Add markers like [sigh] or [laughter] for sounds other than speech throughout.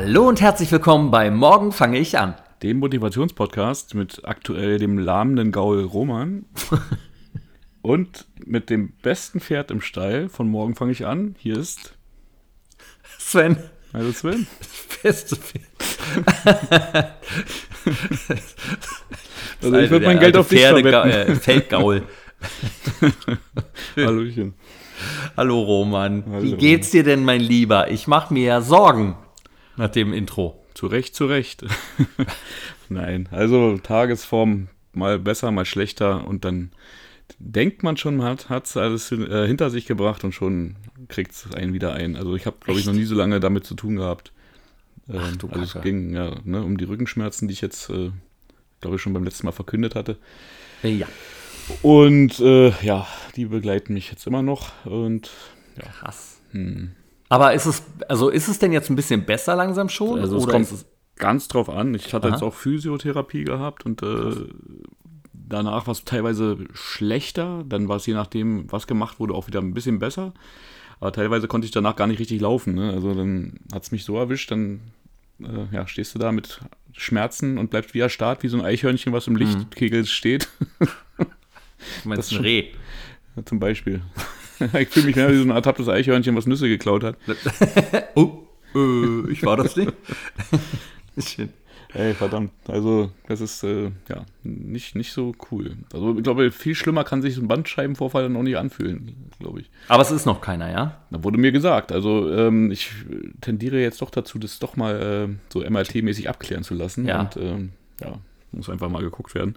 Hallo und herzlich willkommen bei Morgen fange ich an. Dem Motivationspodcast mit aktuell dem lahmenden Gaul Roman [laughs] und mit dem besten Pferd im Stall von Morgen fange ich an. Hier ist Sven. Also Sven. Beste Pferd. [laughs] Also ich würde mein Geld auf dich verwetten. äh, Feldgaul. [laughs] Hallöchen. Hallo Roman. Wie Hallo. geht's dir denn, mein Lieber? Ich mache mir ja Sorgen nach dem Intro. Zu Recht, zu Recht. [laughs] Nein, also Tagesform mal besser, mal schlechter und dann denkt man schon, man hat es alles äh, hinter sich gebracht und schon kriegt es einen wieder ein. Also ich habe, glaube ich, noch nie so lange damit zu tun gehabt. Ähm, Ach, du also es ging ja ne, um die Rückenschmerzen, die ich jetzt, äh, glaube ich, schon beim letzten Mal verkündet hatte. Ja, Und äh, ja, die begleiten mich jetzt immer noch und krass. hm. Aber ist es, also ist es denn jetzt ein bisschen besser langsam schon? Also es oder kommt es, ganz drauf an. Ich hatte Aha. jetzt auch Physiotherapie gehabt und äh, danach war es teilweise schlechter. Dann war es je nachdem, was gemacht wurde, auch wieder ein bisschen besser. Aber teilweise konnte ich danach gar nicht richtig laufen. Ne? Also dann hat es mich so erwischt, dann äh, ja, stehst du da mit Schmerzen und bleibst wie erstarrt, wie so ein Eichhörnchen, was im Mhm. Lichtkegel steht. [laughs] du meinst das ein Reh? Zum Beispiel. [laughs] ich fühle mich mehr wie so ein ertapptes Eichhörnchen, was Nüsse geklaut hat. [laughs] Oh, äh, ich war das nicht. [laughs] Schön. Ey, verdammt. Also, das ist äh, ja nicht, nicht so cool. Also, ich glaube, viel schlimmer kann sich so ein Bandscheibenvorfall dann auch nicht anfühlen, glaube ich. Aber es ist noch keiner, ja? Da wurde mir gesagt. Also, ähm, ich tendiere jetzt doch dazu, das doch mal äh, so MRT-mäßig abklären zu lassen. Ja. Und ähm, ja, muss einfach mal geguckt werden.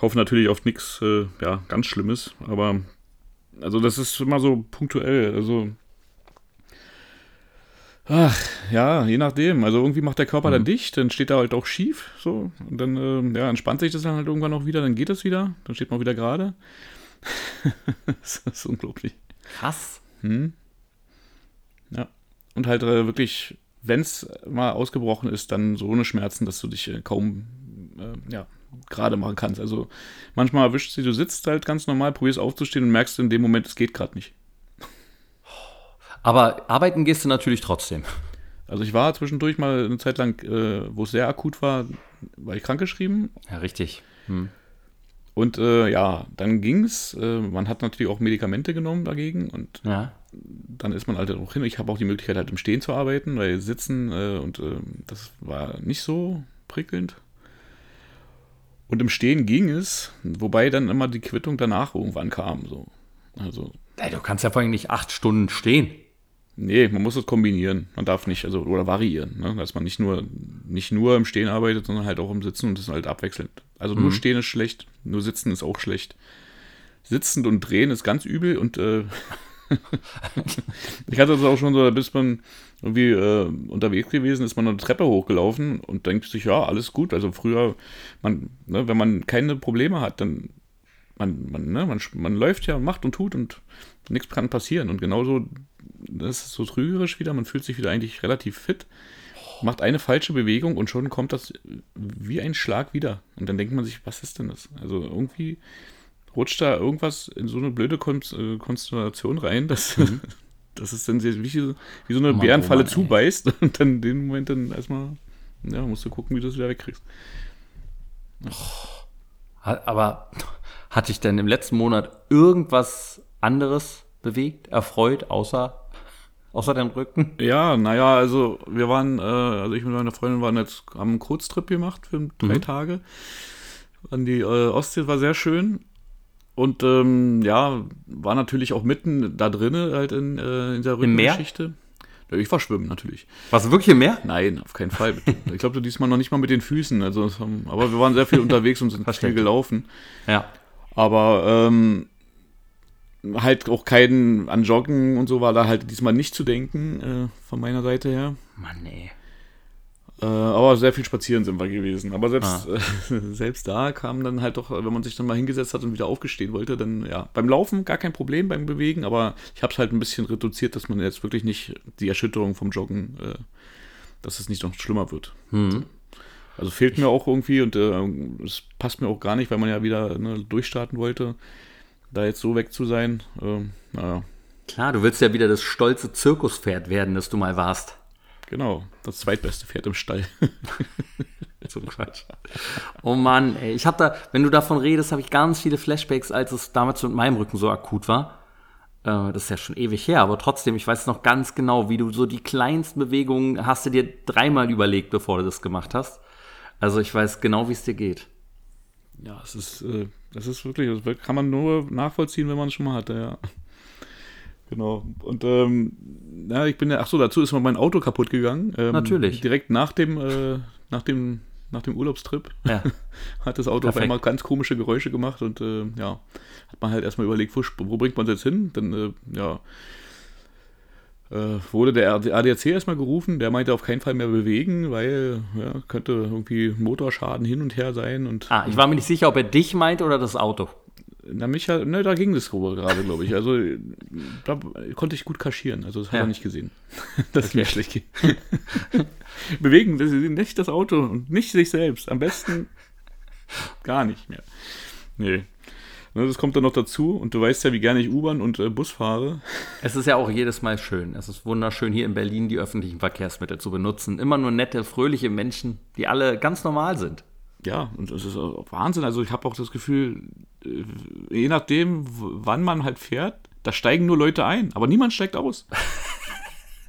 Hoffe natürlich auf nichts äh, ja, ganz Schlimmes, aber also das ist immer so punktuell. Also Ach, ja, je nachdem. Also irgendwie macht der Körper Mhm. dann dicht, dann steht er halt auch schief, so. Und dann ähm, ja, entspannt sich das dann halt irgendwann auch wieder, dann geht es wieder, dann steht man wieder gerade. [laughs] das ist unglaublich. Krass. Hm. Ja. Und halt äh, wirklich, wenn es mal ausgebrochen ist, dann so eine Schmerzen, dass du dich äh, kaum äh, ja, gerade machen kannst. Also manchmal erwischt sie, du sitzt halt ganz normal, probierst aufzustehen und merkst in dem Moment, es geht gerade nicht. Aber arbeiten gehst du natürlich trotzdem. Also ich war zwischendurch mal eine Zeit lang, äh, wo es sehr akut war, war ich krankgeschrieben. Ja, richtig. Hm. Und äh, ja, dann ging's. Äh, man hat natürlich auch Medikamente genommen dagegen und Ja. dann ist man halt auch hin. Ich habe auch die Möglichkeit, halt im Stehen zu arbeiten, weil Sitzen äh, und äh, das war nicht so prickelnd. Und im Stehen ging es, wobei dann immer die Quittung danach irgendwann kam. So. Also, Ey, du kannst ja vor allem nicht acht Stunden stehen. nee, man muss es kombinieren. Man darf nicht, also, oder variieren, ne? dass man nicht nur, nicht nur im Stehen arbeitet, sondern halt auch im Sitzen und das halt abwechselnd. Also nur Stehen ist schlecht, nur Sitzen ist auch schlecht. Sitzend und drehen ist ganz übel und äh, [laughs] ich hatte das auch schon so, bis man irgendwie äh, unterwegs gewesen ist, man eine Treppe hochgelaufen und denkt sich, ja, alles gut. Also früher, man, ne, wenn man keine Probleme hat, dann man, man, ne, man, man läuft ja, macht und tut und nichts kann passieren. Und genauso, das ist so trügerisch wieder, man fühlt sich wieder eigentlich relativ fit, macht eine falsche Bewegung und schon kommt das wie ein Schlag wieder. Und dann denkt man sich, was ist denn das? Also irgendwie rutscht da irgendwas in so eine blöde Kon äh, Konstellation rein, dass, [laughs] dass es dann sehr- wie, so- wie so eine Oh Mann, Bärenfalle oh Mann, zubeißt [laughs] und dann in dem Moment dann erstmal, ja, musst du gucken, wie du es wieder wegkriegst. Ha- Aber hat dich denn im letzten Monat irgendwas anderes bewegt, erfreut, außer, außer deinem Rücken? Ja, naja, also wir waren, äh, also ich mit meiner Freundin waren jetzt, haben einen Kurztrip gemacht für drei Mhm. Tage. An die äh, Ostsee war sehr schön. Und ähm, ja, war natürlich auch mitten da drinnen, halt in, äh, in der? Rückengeschichte. Ich war schwimmen natürlich. Warst du wirklich im Meer? Nein, auf keinen Fall. [laughs] ich glaube, diesmal noch nicht mal mit den Füßen. Also, aber wir waren sehr viel unterwegs und sind viel Verständlich. gelaufen. Ja. Aber ähm, halt auch keinen an Joggen und so war da halt diesmal nicht zu denken äh, von meiner Seite her. Mann, ey. Äh, aber sehr viel spazieren sind wir gewesen. Aber selbst, äh, [laughs] selbst da kam dann halt doch, wenn man sich dann mal hingesetzt hat und wieder aufgestehen wollte, dann ja, beim Laufen gar kein Problem beim Bewegen, aber ich habe es halt ein bisschen reduziert, dass man jetzt wirklich nicht die Erschütterung vom Joggen, äh, dass es nicht noch schlimmer wird. Hm. Also fehlt mir auch irgendwie und äh, es passt mir auch gar nicht, weil man ja wieder ne, durchstarten wollte, da jetzt so weg zu sein. Ähm, naja, Klar, du willst ja wieder das stolze Zirkuspferd werden, das du mal warst. Genau, das zweitbeste Pferd im Stall. [laughs] So Quatsch. Oh Mann, ey, ich habe da, wenn du davon redest, habe ich ganz viele Flashbacks, als es damals mit meinem Rücken so akut war. Äh, das ist ja schon ewig her, aber trotzdem, ich weiß noch ganz genau, wie du so die kleinsten Bewegungen hast du dir dreimal überlegt, bevor du das gemacht hast. Also ich weiß genau, wie es dir geht. Ja, es ist, äh, das ist wirklich, das kann man nur nachvollziehen, wenn man es schon mal hatte, ja. Genau. Und ähm, ja, ich bin ja, ach so, dazu ist mal mein Auto kaputt gegangen. Ähm, Natürlich. Direkt nach dem, äh, nach dem, nach dem Urlaubstrip Ja. [laughs] hat das Auto auf Perfekt. einmal ganz komische Geräusche gemacht und äh, ja, hat man halt erstmal überlegt, wo, wo bringt man es jetzt hin? Dann, äh, ja, äh, wurde der ADAC erstmal gerufen, der meinte auf keinen Fall mehr bewegen, weil ja, könnte irgendwie Motorschaden hin und her sein und Ah, ich war mir nicht sicher, ob er dich meint oder das Auto. Na, mich halt, ne, da ging das gerade, glaube ich. Also da konnte ich gut kaschieren. Also das hat Ja. er nicht gesehen, [laughs] dass es mir schlecht geht. [laughs] Bewegen, nicht das Auto und nicht sich selbst. Am besten gar nicht mehr. Nee. Ne, Das kommt dann noch dazu und du weißt ja, wie gerne ich U-Bahn und äh, Bus fahre. Es ist ja auch jedes Mal schön. Es ist wunderschön, hier in Berlin die öffentlichen Verkehrsmittel zu benutzen. Immer nur nette, fröhliche Menschen, die alle ganz normal sind. Ja, und das ist auch Wahnsinn. Also ich habe auch das Gefühl, äh, je nachdem, wann man halt fährt, da steigen nur Leute ein, aber niemand steigt aus. [laughs]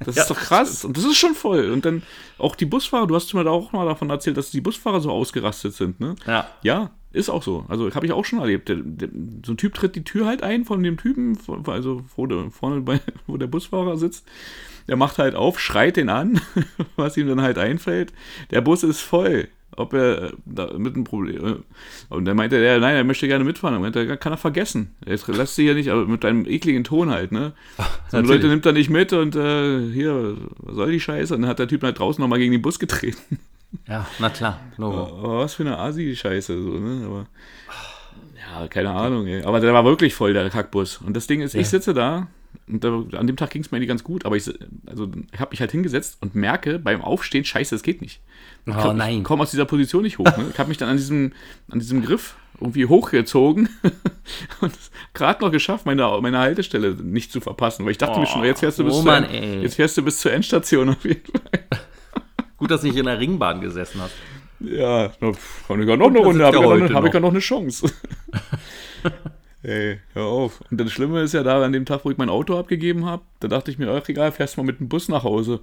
Das Ja, ist doch krass. Und das ist schon voll. Und dann auch die Busfahrer, du hast mir da auch mal davon erzählt, dass die Busfahrer so ausgerastet sind, ne? Ja. Ja, ist auch so. Also habe ich auch schon erlebt. Der, der, so ein Typ tritt die Tür halt ein von dem Typen, also wo der, vorne bei, [laughs] wo der Busfahrer sitzt. Der macht halt auf, schreit den an, [laughs] was ihm dann halt einfällt. Der Bus ist voll. Ob er da mit einem Problem. Und dann meinte er, nein, er möchte gerne mitfahren. Und meinte, er, kann er vergessen. Jetzt lässt sich ja nicht, aber mit einem ekligen Ton halt, ne? [laughs] So. Leute nimmt er nicht mit und äh, hier, was soll die Scheiße? Und dann hat der Typ halt draußen nochmal gegen den Bus getreten. Ja, na klar. Logo. Aber was für eine Asi-Scheiße, so, ne? Aber. Ja, keine Ahnung, ey. Aber der war wirklich voll, der Kackbus. Und das Ding ist, Ja. ich sitze da und da, an dem Tag ging es mir eigentlich ganz gut, aber ich, also, habe mich halt hingesetzt und merke beim Aufstehen, scheiße, es geht nicht. Oh Ich komm- nein. Ich komme aus dieser Position nicht hoch. Ne? Ich habe mich dann an diesem, an diesem Griff irgendwie hochgezogen [laughs] und gerade noch geschafft, meine, meine Haltestelle nicht zu verpassen. Weil ich dachte mir schon, jetzt fährst du bis, oh zur, Mann, ey. jetzt fährst du bis zur Endstation auf jeden Fall. Gut, dass du nicht in der Ringbahn gesessen hast. Ja, kann ich ja noch eine das Runde, habe ich, ja noch heute eine- hab ich noch. ja noch eine Chance. [laughs] Ey, hör auf. Und das Schlimme ist ja da, an dem Tag, wo ich mein Auto abgegeben habe, da dachte ich mir, ach egal, fährst mal mit dem Bus nach Hause.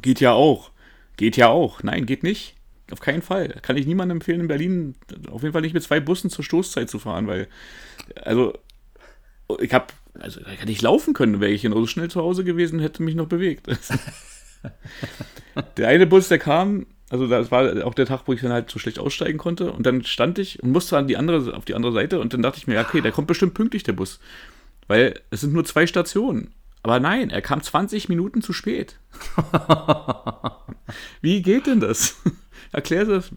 Geht ja auch. Geht ja auch. Nein, geht nicht. Auf keinen Fall. Kann ich niemandem empfehlen, in Berlin auf jeden Fall nicht mit zwei Bussen zur Stoßzeit zu fahren, weil, also, ich habe, also, da hätte ich laufen können, wäre ich genauso schnell zu Hause gewesen, hätte mich noch bewegt. [laughs] Der eine Bus, der kam, also das war auch der Tag, wo ich dann halt so schlecht aussteigen konnte. Und dann stand ich und musste an die andere, auf die andere Seite und dann dachte ich mir, okay, der kommt bestimmt pünktlich, der Bus. Weil es sind nur zwei Stationen. Aber nein, er kam 20 Minuten zu spät. [laughs] Wie geht denn das? [laughs] Erklär das.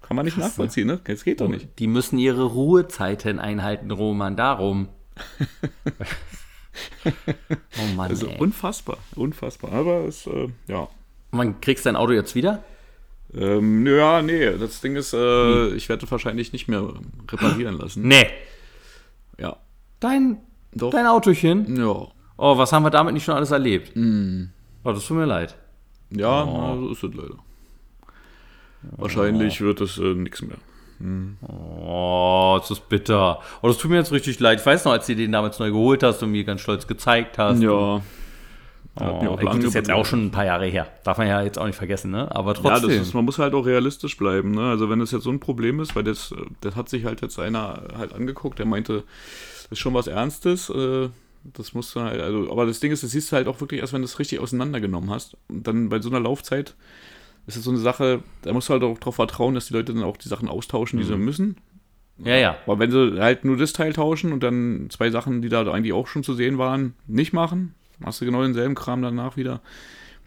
Kann man nicht nachvollziehen, ne? Das geht doch nicht. Die müssen ihre Ruhezeiten einhalten, Roman, darum. [laughs] oh Mann, Also ey. unfassbar, unfassbar. Aber es, äh, ja. Man kriegst dein Auto jetzt wieder? Ähm, ja, nee, das Ding ist, äh, ich werde wahrscheinlich nicht mehr reparieren lassen. Nee. Ja. Dein, Doch. dein Autochen? Ja. Oh, was haben wir damit nicht schon alles erlebt? Oh, das tut mir leid. Ja, Oh. na, so ist es leider. Wahrscheinlich wird es äh, nichts mehr. Oh, das ist bitter. Oh, das tut mir jetzt richtig leid. Ich weiß noch, als du den damals neu geholt hast und mir ganz stolz gezeigt hast. Ja. Oh, das ist jetzt auch schon ein paar Jahre her. Darf man ja jetzt auch nicht vergessen, ne? Aber Ja, trotzdem. das ist, man muss halt auch realistisch bleiben. Ne? Also wenn es jetzt so ein Problem ist, weil das, das hat sich halt jetzt einer halt angeguckt, der meinte, das ist schon was Ernstes. Äh, das musst du halt, also, aber das Ding ist, das siehst du halt auch wirklich erst, wenn du es richtig auseinandergenommen hast. Und dann bei so einer Laufzeit ist es so eine Sache, da musst du halt auch darauf vertrauen, dass die Leute dann auch die Sachen austauschen, die sie müssen. ja, ja. Aber wenn sie halt nur das Teil tauschen und dann zwei Sachen, die da eigentlich auch schon zu sehen waren, nicht machen, machst du genau denselben Kram danach wieder.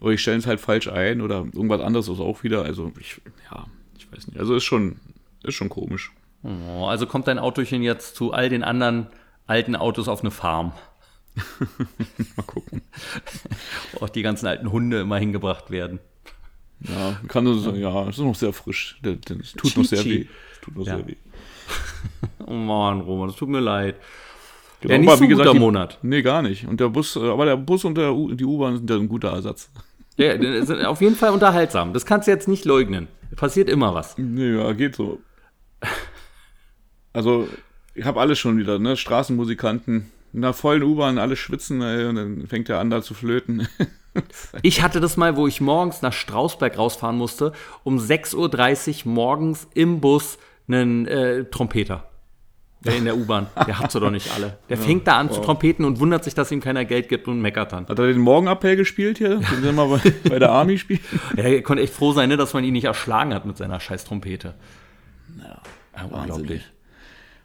Oder ich stelle es halt falsch ein oder irgendwas anderes ist auch wieder. Also ich, ja, ich weiß nicht. Also ist schon, ist schon komisch. Oh, also kommt dein Autochen jetzt zu all den anderen alten Autos auf eine Farm. [laughs] Mal gucken. Auch die ganzen alten Hunde immer hingebracht werden. Ja, kann so, ja, es ist noch sehr frisch. Der, es tut noch sehr weh. Es tut noch Ja. sehr weh. [laughs] Oh Mann, Roman, das tut mir leid. Genau, Ja, nicht aber so ein guter die- Monat. Nee, gar nicht. Und der Bus, äh, aber der Bus und der U, die U-Bahn sind ja ein guter Ersatz. Ja, sind auf jeden Fall unterhaltsam. Das kannst du jetzt nicht leugnen. Passiert immer was. Nee, ja, geht so. Also, ich habe alles schon wieder, ne? Straßenmusikanten, in der vollen U-Bahn, alle schwitzen, ey, und dann fängt er an, da zu flöten. [laughs] Ich hatte das mal, wo ich morgens nach Strausberg rausfahren musste, um 6.30 Uhr morgens im Bus einen äh, Trompeter. Der in der U-Bahn. Der hat sie doch nicht alle. Der fängt da an zu trompeten und wundert sich, dass ihm keiner Geld gibt und meckert dann. Hat er den Morgenappell gespielt hier, den wir mal bei, bei der Army spielen? Ja, er konnte echt froh sein, ne, dass man ihn nicht erschlagen hat mit seiner scheiß Trompete. Ja, unglaublich.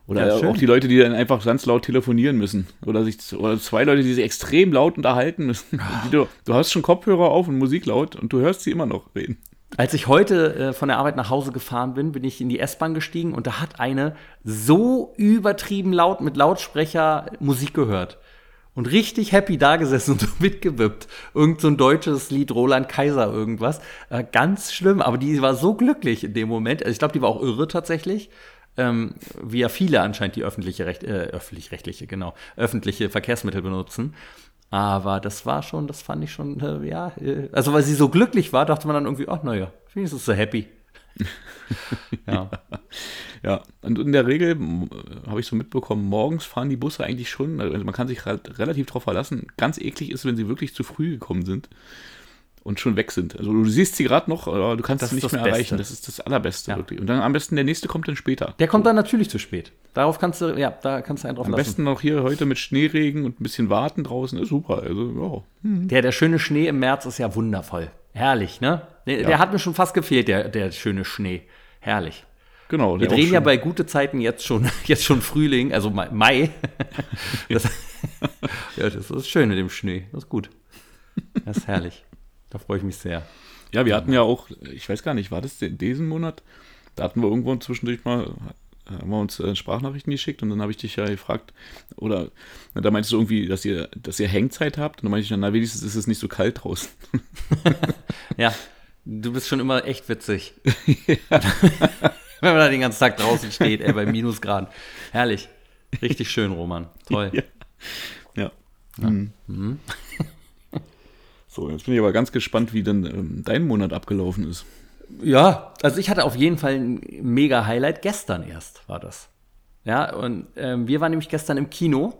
Oder Ja, auch die Leute, die dann einfach ganz laut telefonieren müssen. Oder, sich, oder zwei Leute, die sich extrem laut unterhalten müssen. Die du, du hast schon Kopfhörer auf und Musik laut und du hörst sie immer noch reden. Als ich heute äh, von der Arbeit nach Hause gefahren bin, bin ich in die S-Bahn gestiegen und da hat eine so übertrieben laut mit Lautsprecher Musik gehört. Und richtig happy da gesessen und so [laughs] mitgewippt. Irgend so ein deutsches Lied, Roland Kaiser, irgendwas. Äh, ganz schlimm, aber die war so glücklich in dem Moment. Also ich glaube, die war auch irre tatsächlich. Ähm, wie ja viele anscheinend die öffentliche Recht, äh, öffentlich-rechtliche, genau, öffentliche Verkehrsmittel benutzen. Aber das war schon, das fand ich schon, äh, ja, äh, also weil sie so glücklich war, dachte man dann irgendwie, ach naja, wenigstens so happy. [laughs] ja. Ja, und in der Regel m- habe ich so mitbekommen, morgens fahren die Busse eigentlich schon, also man kann sich re relativ darauf verlassen. Ganz eklig ist, wenn sie wirklich zu früh gekommen sind und schon weg sind. Also du siehst sie gerade noch, aber du kannst Das sie ist nicht das mehr erreichen. Beste. Das ist das Allerbeste Ja. wirklich. Und dann am besten der nächste kommt dann später. Der kommt dann natürlich zu spät. Darauf kannst du, ja, da kannst du einen drauf Am lassen. besten noch hier heute mit Schneeregen und ein bisschen warten draußen. Ist super. Also, ja. Der, der schöne Schnee im März ist ja wundervoll. Herrlich, ne? Der, der hat mir schon fast gefehlt, der, der schöne Schnee. Herrlich. Genau. Wir drehen ja bei gute Zeiten jetzt schon, [laughs] jetzt schon Frühling, also Mai. Mai. [laughs] Das, [laughs] ja, das ist schön mit dem Schnee. Das ist gut. Das ist herrlich. Da freue ich mich sehr. Ja, wir hatten ja auch, ich weiß gar nicht, war das in diesem Monat? Da hatten wir irgendwo zwischendurch mal, haben wir uns äh, Sprachnachrichten geschickt und dann habe ich dich ja gefragt, oder na, da meintest du irgendwie, dass ihr, dass ihr Hängzeit habt und dann meinte ich dann, na wenigstens ist es nicht so kalt draußen. [laughs] Ja, du bist schon immer echt witzig. [laughs] [laughs] Wenn man da den ganzen Tag draußen steht, ey, bei Minusgrad. Herrlich. Richtig schön, Roman. Toll. Ja. ja. Mhm. So, jetzt bin ich aber ganz gespannt, wie denn ähm, dein Monat abgelaufen ist. Ja, also ich hatte auf jeden Fall ein mega Highlight. Gestern erst war das. Ja, und ähm, wir waren nämlich gestern im Kino.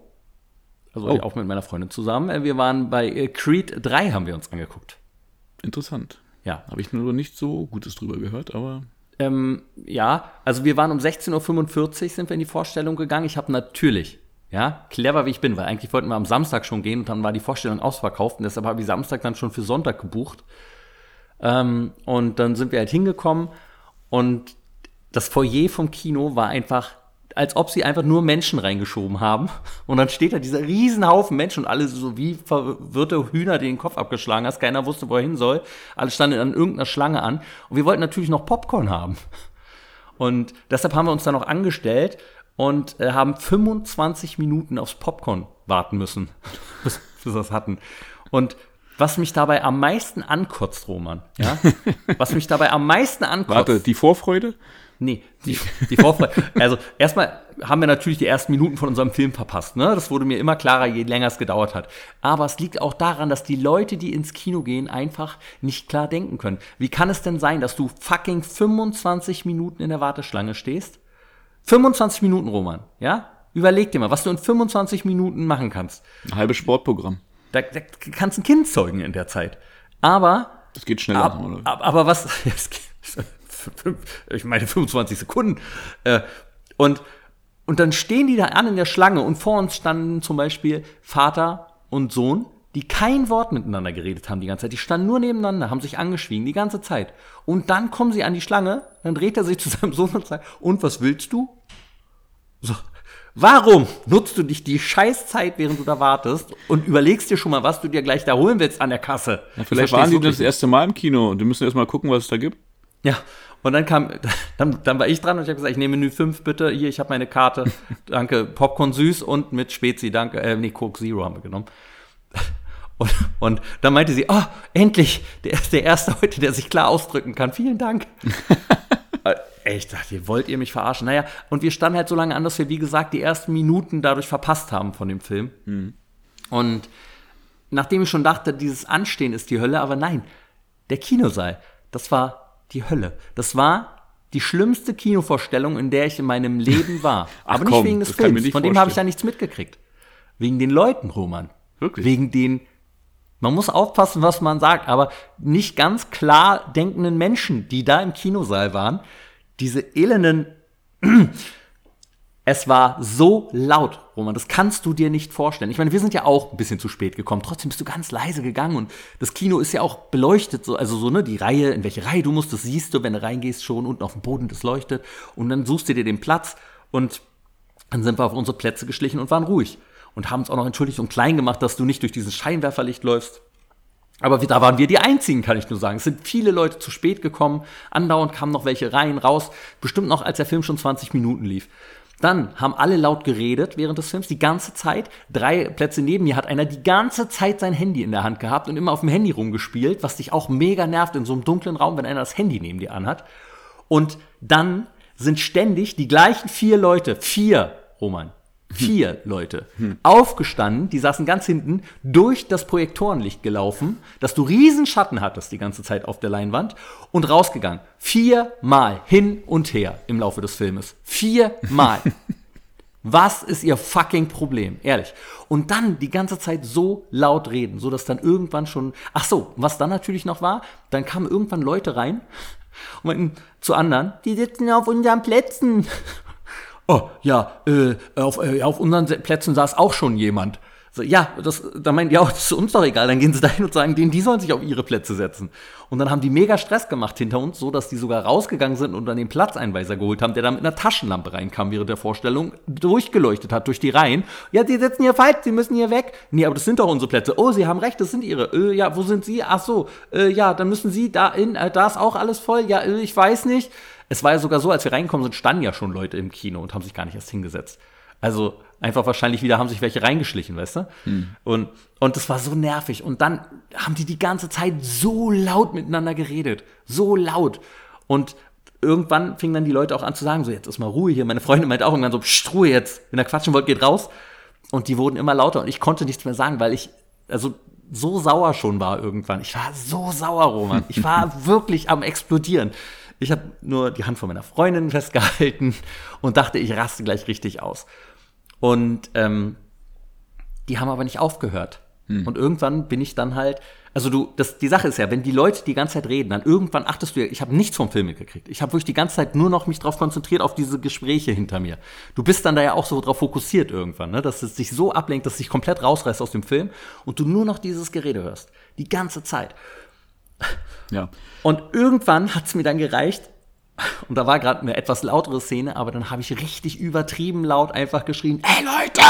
Also Oh. auch mit meiner Freundin zusammen. Äh, Wir waren bei äh, Creed 3 haben wir uns angeguckt. Interessant. Ja. Habe ich nur nicht so Gutes drüber gehört, aber Ähm, ja, also wir waren um 16.45 Uhr sind wir in die Vorstellung gegangen. Ich habe natürlich, ja, clever wie ich bin, weil eigentlich wollten wir am Samstag schon gehen und dann war die Vorstellung ausverkauft und deshalb habe ich Samstag dann schon für Sonntag gebucht. Ähm, und dann sind wir halt hingekommen und das Foyer vom Kino war einfach, als ob sie einfach nur Menschen reingeschoben haben. Und dann steht da dieser Riesenhaufen Menschen und alle so wie verwirrte Hühner, die den Kopf abgeschlagen hast. Keiner wusste, wo er hin soll. Alle standen an irgendeiner Schlange an. Und wir wollten natürlich noch Popcorn haben. Und deshalb haben wir uns dann noch angestellt und äh, haben 25 Minuten aufs Popcorn warten müssen, [laughs] bis, bis wir das hatten. Und was mich dabei am meisten ankotzt, Roman, ja, [laughs] was mich dabei am meisten ankotzt, warte, die Vorfreude? Nee, die, [laughs] die Vorfreude. Also erstmal haben wir natürlich die ersten Minuten von unserem Film verpasst. Ne? Das wurde mir immer klarer, je länger es gedauert hat. Aber es liegt auch daran, dass die Leute, die ins Kino gehen, einfach nicht klar denken können. Wie kann es denn sein, dass du fucking 25 Minuten in der Warteschlange stehst? 25 Minuten, Roman, ja? Überleg dir mal, was du in 25 Minuten machen kannst. Ein halbes Sportprogramm. Da, da kannst du ein Kind zeugen in der Zeit. Aber Das geht schneller, Ab, oder? ab, aber was, [laughs] ich meine 25 Sekunden. Äh, und, und dann stehen die da an in der Schlange und vor uns standen zum Beispiel Vater und Sohn, die kein Wort miteinander geredet haben die ganze Zeit. Die standen nur nebeneinander, haben sich angeschwiegen die ganze Zeit. Und dann kommen sie an die Schlange, dann dreht er sich [laughs] zu seinem Sohn und sagt, und was willst du? So. Warum nutzt du dich die Scheißzeit, während du da wartest und überlegst dir schon mal, was du dir gleich da holen willst an der Kasse? Ja, Ich vielleicht waren die das erste Mal im Kino und wir müssen erst mal gucken, was es da gibt. ja, und dann kam, [laughs] dann, dann war ich dran und ich habe gesagt, ich nehme Menü 5 bitte. Hier, ich habe meine Karte. [laughs] Danke. Popcorn süß und mit Spezi, danke. Äh, nee, Coke Zero haben wir genommen. [laughs] Und, und dann meinte sie, oh, endlich, der ist der Erste heute, der sich klar ausdrücken kann. Vielen Dank. Ich dachte, ihr wollt ihr mich verarschen? Naja, und wir standen halt so lange an, dass wir, wie gesagt, die ersten Minuten dadurch verpasst haben von dem Film. Und nachdem ich schon dachte, dieses Anstehen ist die Hölle, aber nein, der Kinosaal, das war die Hölle. Das war die schlimmste Kinovorstellung, in der ich in meinem Leben war. [laughs] Ach Aber komm, nicht wegen des Films, von dem habe ich ja vorstellen. nichts mitgekriegt. Wegen den Leuten, Roman. Wirklich? Wegen den, man muss aufpassen, was man sagt, aber nicht ganz klar denkenden Menschen, die da im Kinosaal waren, diese elenden, [clears throat] es war so laut, Roman, das kannst du dir nicht vorstellen. Ich meine, wir sind ja auch ein bisschen zu spät gekommen, trotzdem bist du ganz leise gegangen und das Kino ist ja auch beleuchtet, so, also so, ne, die Reihe, in welche Reihe du musst, das siehst du, wenn du reingehst, schon unten auf dem Boden, das leuchtet und dann suchst du dir den Platz und dann sind wir auf unsere Plätze geschlichen und waren ruhig und haben uns auch noch entschuldigt und klein gemacht, dass du nicht durch dieses Scheinwerferlicht läufst. Aber da waren wir die Einzigen, kann ich nur sagen. Es sind viele Leute zu spät gekommen. Andauernd kamen noch welche rein, raus. Bestimmt noch, als der Film schon 20 Minuten lief. Dann haben alle laut geredet während des Films, die ganze Zeit. Drei Plätze neben mir hat einer die ganze Zeit sein Handy in der Hand gehabt und immer auf dem Handy rumgespielt, was dich auch mega nervt in so einem dunklen Raum, wenn einer das Handy neben dir anhat. Und dann sind ständig die gleichen vier Leute, vier, Roman, vier Leute, aufgestanden, die saßen ganz hinten, durch das Projektorenlicht gelaufen, dass du riesen Schatten hattest die ganze Zeit auf der Leinwand und rausgegangen. Viermal hin und her im Laufe des Filmes. Viermal. [laughs] Was ist ihr fucking Problem? Ehrlich. Und dann die ganze Zeit so laut reden, so dass dann irgendwann schon, ach so, was dann natürlich noch war, dann kamen irgendwann Leute rein und meinten zu anderen, die sitzen auf unseren Plätzen. Oh, ja, äh, auf, äh, auf unseren Plätzen saß auch schon jemand. So, ja, das, da die auch, [laughs] das ist uns doch egal. Dann gehen sie dahin und sagen, denen, die sollen sich auf ihre Plätze setzen. Und dann haben die mega Stress gemacht hinter uns, so dass die sogar rausgegangen sind und dann den Platzeinweiser geholt haben, der da mit einer Taschenlampe reinkam während der Vorstellung, durchgeleuchtet hat durch die Reihen. Ja, die sitzen hier falsch, sie müssen hier weg. Nee, aber das sind doch unsere Plätze. Oh, sie haben recht, das sind ihre. Äh, ja, wo sind sie? Ach so, äh, ja, dann müssen sie da in, äh, da ist auch alles voll. Ja, äh, ich weiß nicht. Es war ja sogar so, als wir reingekommen sind, standen ja schon Leute im Kino und haben sich gar nicht erst hingesetzt. Also einfach wahrscheinlich wieder haben sich welche reingeschlichen, weißt du? Und, und das war so nervig. Und dann haben die die ganze Zeit so laut miteinander geredet. So laut. Und irgendwann fingen dann die Leute auch an zu sagen, so jetzt ist mal Ruhe hier. Meine Freundin meinte auch irgendwann so, Psst, Ruhe jetzt. Wenn ihr quatschen wollt, geht raus. Und die wurden immer lauter und ich konnte nichts mehr sagen, weil ich, also so sauer schon war irgendwann. Ich war so sauer, Roman. Ich war wirklich am explodieren. Ich habe nur die Hand von meiner Freundin festgehalten und dachte, ich raste gleich richtig aus. Und ähm, die haben aber nicht aufgehört. Und irgendwann bin ich dann halt, also du, das, die Sache ist ja, wenn die Leute die ganze Zeit reden, dann irgendwann achtest du ja, ich habe nichts vom Film mitgekriegt. Ich habe wirklich die ganze Zeit nur noch mich drauf konzentriert, auf diese Gespräche hinter mir. Du bist dann da ja auch so drauf fokussiert irgendwann, ne? dass es dich so ablenkt, dass es dich komplett rausreißt aus dem Film und du nur noch dieses Gerede hörst. Die ganze Zeit. [laughs] Ja. Und irgendwann hat es mir dann gereicht, und da war gerade eine etwas lautere Szene, aber dann habe ich richtig übertrieben laut einfach geschrien, ey Leute!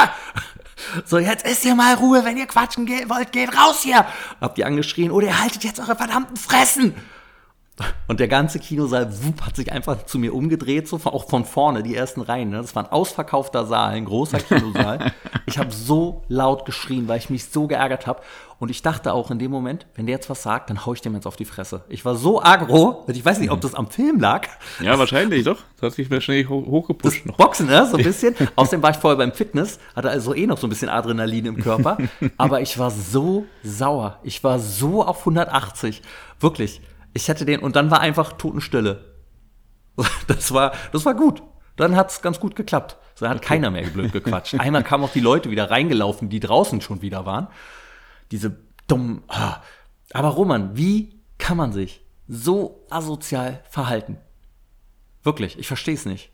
So, jetzt ist hier mal Ruhe, wenn ihr quatschen wollt, geht raus hier! Habt ihr angeschrien, oder ihr haltet jetzt eure verdammten Fressen! Und der ganze Kinosaal wupp, hat sich einfach zu mir umgedreht, so auch von vorne, die ersten Reihen. Ne? Das war ein ausverkaufter Saal, ein großer Kinosaal. [laughs] ich habe so laut geschrien, weil ich mich so geärgert habe. Und ich dachte auch in dem Moment, wenn der jetzt was sagt, dann hau ich dem jetzt auf die Fresse. Ich war so aggro, ich weiß nicht, ob das am Film lag. Ja, wahrscheinlich doch. Das hat sich mir schnell ho Das hochgepusht noch. Boxen, ne? So ein [laughs] bisschen. Außerdem war ich vorher beim Fitness, hatte also eh noch so ein bisschen Adrenalin im Körper. [laughs] Aber ich war so sauer. Ich war so auf 180. Wirklich. Ich hätte den, und dann war einfach Totenstille. [laughs] Das war, das war gut. Dann hat's ganz gut geklappt. So hat keiner mehr blöd gequatscht. Einmal kamen auch die Leute wieder reingelaufen, die draußen schon wieder waren. Diese dummen. Ah. Aber Roman, wie kann man sich so asozial verhalten? Wirklich, ich verstehe es nicht.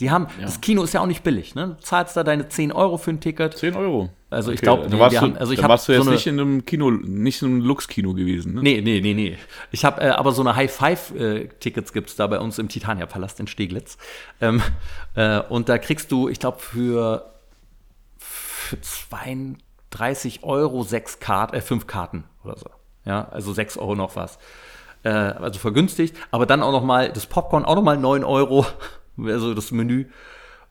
Die haben, das Kino ist ja auch nicht billig, ne? Du zahlst da deine 10 Euro für ein Ticket. 10 Euro. Also ich Okay, glaube, nee, warst, haben- also ich warst du jetzt so eine- nicht in einem Kino, nicht in einem Lux-Kino gewesen, ne? Nee, nee, nee, nee. Ich habe äh, aber so eine High-Five-Tickets gibt's da bei uns im Titania-Palast in Steglitz. Ähm, äh, und da kriegst du, ich glaube, für, für 32 Euro sechs Karten, äh, fünf Karten oder so. Ja, also 6 Euro noch was. Äh, also vergünstigt. Aber dann auch noch mal das Popcorn auch noch mal 9 Euro, also das Menü.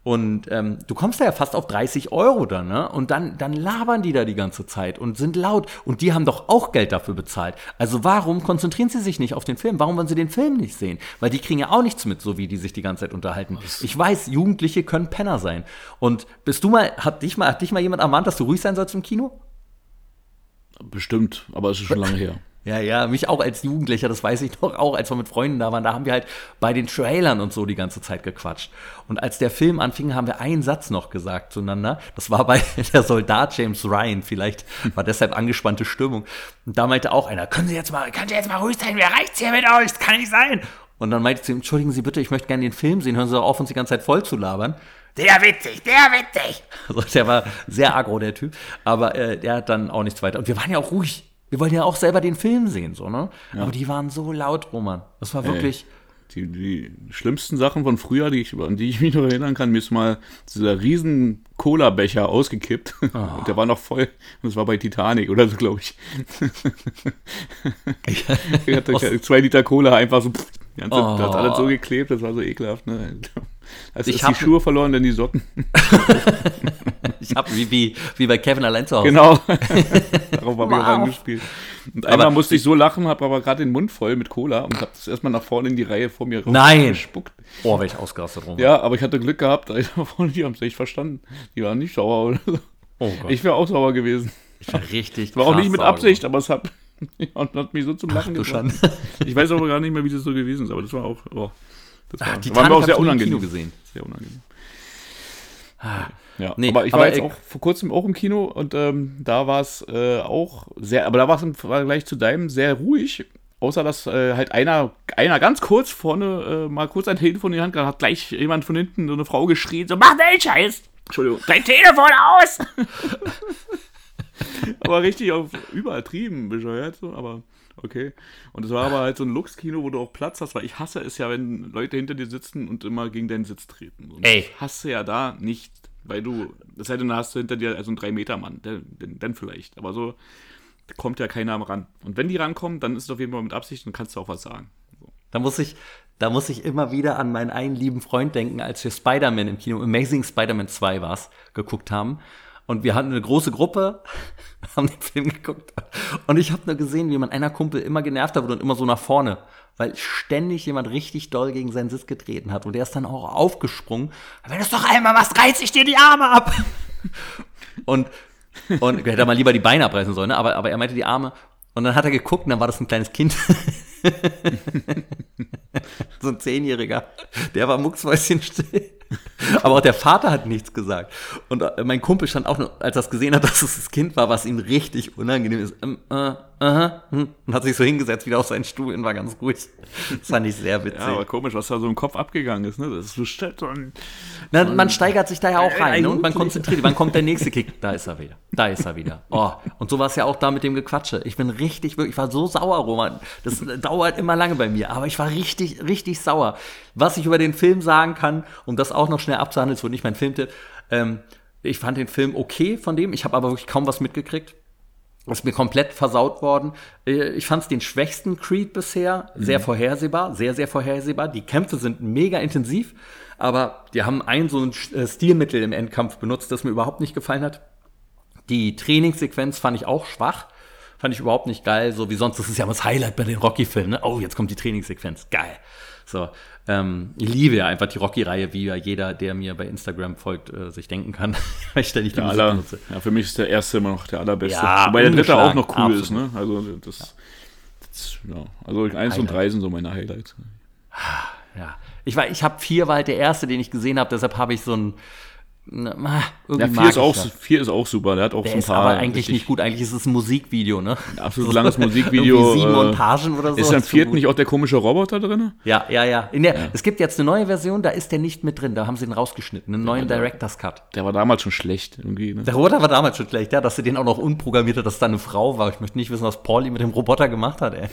Und ähm, du kommst da ja fast auf 30 Euro dann, ne? Und dann, dann labern die da die ganze Zeit und sind laut. Und die haben doch auch Geld dafür bezahlt. Also warum konzentrieren sie sich nicht auf den Film? Warum wollen sie den Film nicht sehen? Weil die kriegen ja auch nichts mit, so wie die sich die ganze Zeit unterhalten. Ich weiß, Jugendliche können Penner sein. Und bist du mal, hat dich mal, hat dich mal jemand ermahnt, dass du ruhig sein sollst im Kino? Bestimmt, aber es ist schon [laughs] lange her. Ja, ja, mich auch als Jugendlicher, das weiß ich noch, auch als wir mit Freunden da waren, da haben wir halt bei den Trailern und so die ganze Zeit gequatscht. Und als der Film anfing, haben wir einen Satz noch gesagt zueinander. Das war bei [laughs] der Soldat James Ryan, vielleicht war deshalb angespannte Stimmung. Und da meinte auch einer, können Sie jetzt mal, können Sie jetzt mal ruhig sein, wer reicht's hier mit euch? Das kann nicht sein. Und dann meinte sie, entschuldigen Sie bitte, ich möchte gerne den Film sehen, hören Sie doch auf, uns die ganze Zeit voll zu labern. Der witzig, der witzig. Also der war sehr aggro, der Typ. Aber äh, der hat dann auch nichts weiter. Und wir waren ja auch ruhig. Wir wollten ja auch selber den Film sehen, so, ne? Ja. Aber die waren so laut, Roman. Das war wirklich. Die, die schlimmsten Sachen von früher, die ich, an die ich mich noch erinnern kann, mir ist mal dieser riesen Cola-Becher ausgekippt. [laughs] Oh. Der war noch voll. Das war bei Titanic oder so, glaube ich. [laughs] [laughs] ich hatte zwei Liter Cola einfach so. Pff, ganze, oh. Das hat alles so geklebt, das war so ekelhaft. Ne? [laughs] Also ich die Schuhe verloren, dann die Socken. [laughs] ich habe wie, wie, wie bei Kevin allein zu Hause. Genau. [laughs] Darauf habe ich auch angespielt. Und einmal aber musste ich so lachen, habe aber gerade den Mund voll mit Cola und habe das erstmal nach vorne in die Reihe vor mir gespuckt. Oh, welch ausgerastet rum. Ja, aber ich hatte Glück gehabt, die haben es echt verstanden. Die waren nicht sauer oder so. Oh Gott. Ich wäre auch sauer gewesen. Ich war richtig. War auch nicht mit Absicht, aber es hat, [laughs] und hat mich so zum Lachen gebracht. Ich weiß aber gar nicht mehr, wie das so gewesen ist, aber das war auch. Oh. Das war, Ach, war mir auch sehr unangenehm. gesehen. Sehr unangenehm. Ah, ja, nee, aber ich war aber jetzt auch vor kurzem auch im Kino und ähm, da war es äh, auch sehr, aber da war es im Vergleich zu deinem sehr ruhig. Außer dass äh, halt einer, einer ganz kurz vorne äh, mal kurz ein Telefon in die Hand gehabt hat, gleich jemand von hinten, so eine Frau geschrien, so, mach deinen Scheiß! Entschuldigung, dein Telefon aus! [laughs] [laughs] aber richtig auf übertrieben bescheuert, so, aber okay. Und es war aber halt so ein Lux-Kino, wo du auch Platz hast, weil ich hasse es ja, wenn Leute hinter dir sitzen und immer gegen deinen Sitz treten. Und Ey. Ich hasse ja da nicht, weil du, das heißt, dann hast du hinter dir also einen 3-Meter-Mann, dann vielleicht. Aber so kommt ja keiner ran. Und wenn die rankommen, dann ist es auf jeden Fall mit Absicht und kannst du auch was sagen. So. Da muss ich, da muss ich immer wieder an meinen einen lieben Freund denken, als wir Spider-Man im Kino, Amazing Spider-Man 2 war's, geguckt haben. Und wir hatten eine große Gruppe, [laughs] haben den Film geguckt. Und ich habe nur gesehen, wie man einer Kumpel immer genervter wurde und immer so nach vorne, weil ständig jemand richtig doll gegen seinen Sitz getreten hat. Und der ist dann auch aufgesprungen. Wenn du es doch einmal machst, reiß ich dir die Arme ab. [laughs] und, und hätte er mal lieber die Beine abreißen sollen, ne? aber, aber er meinte die Arme. Und dann hat er geguckt und dann war das ein kleines Kind. [laughs] so ein Zehnjähriger. Der war mucksmäuschen still. [laughs] Aber auch der Vater hat nichts gesagt. Und äh, mein Kumpel stand auch, nur, als er es gesehen hat, [laughs] dass es das Kind war, was ihm richtig unangenehm ist. Ähm, äh, aha, hm, und hat sich so hingesetzt wieder auf seinen Stuhl und war ganz ruhig. Das fand ich sehr witzig. Ja, aber komisch, was da so im Kopf abgegangen ist. Ne? Das ist so, so ein, Na, man steigert sich da ja auch rein ne? und man konzentriert. Wann kommt der nächste Kick? Da ist er wieder. Da ist er wieder. Oh, und so war es ja auch da mit dem Gequatsche. Ich bin richtig, wirklich, ich war so sauer, Roman. Das dauert immer lange bei mir, aber ich war richtig, richtig sauer. Was ich über den Film sagen kann, um das auch noch schnell abzuhandeln, es wurde nicht mein Filmtipp, ähm, ich fand den Film okay von dem, ich habe aber wirklich kaum was mitgekriegt. Ist mir komplett versaut worden. Äh, ich fand es den schwächsten Creed bisher. Sehr mhm. vorhersehbar, sehr, sehr vorhersehbar. Die Kämpfe sind mega intensiv, aber die haben ein so ein äh, Stilmittel im Endkampf benutzt, das mir überhaupt nicht gefallen hat. Die Trainingssequenz fand ich auch schwach. Fand ich überhaupt nicht geil, so wie sonst. Das ist ja immer das Highlight bei den Rocky-Filmen. Ne? Oh, jetzt kommt die Trainingssequenz. Geil. So, ähm, ich liebe ja einfach die Rocky-Reihe, wie ja jeder, der mir bei Instagram folgt, äh, sich denken kann, [laughs] weil ich ständig die Musik aller, benutze. Ja, für mich ist der erste immer noch der allerbeste. Ja, Wobei der dritte auch noch cool absolut. ist, ne? Also das, ja. das ja. Also eins Highlight. und drei sind so meine Highlights. Ja. Ich war, ich habe vier war halt der erste, den ich gesehen habe, deshalb habe ich so ein na, [laughs] ja, vier, ist auch, vier ist auch super. Der hat auch der so ein ist paar. aber eigentlich nicht gut. Eigentlich ist es ein Musikvideo, ne? Ein absolut [laughs] langes Musikvideo. sieben äh, Montagen oder so. Ist im vierten nicht auch der komische Roboter drin? Ja, ja, ja. Der, ja. Es gibt jetzt eine neue Version, da ist der nicht mit drin. Da haben sie den rausgeschnitten. Einen neuen ja, Director's Cut. Der war damals schon schlecht irgendwie. Ne? Der Roboter war damals schon schlecht, ja. Dass sie den auch noch unprogrammiert hat, dass da eine Frau war. Ich möchte nicht wissen, was Pauli mit dem Roboter gemacht hat, ey.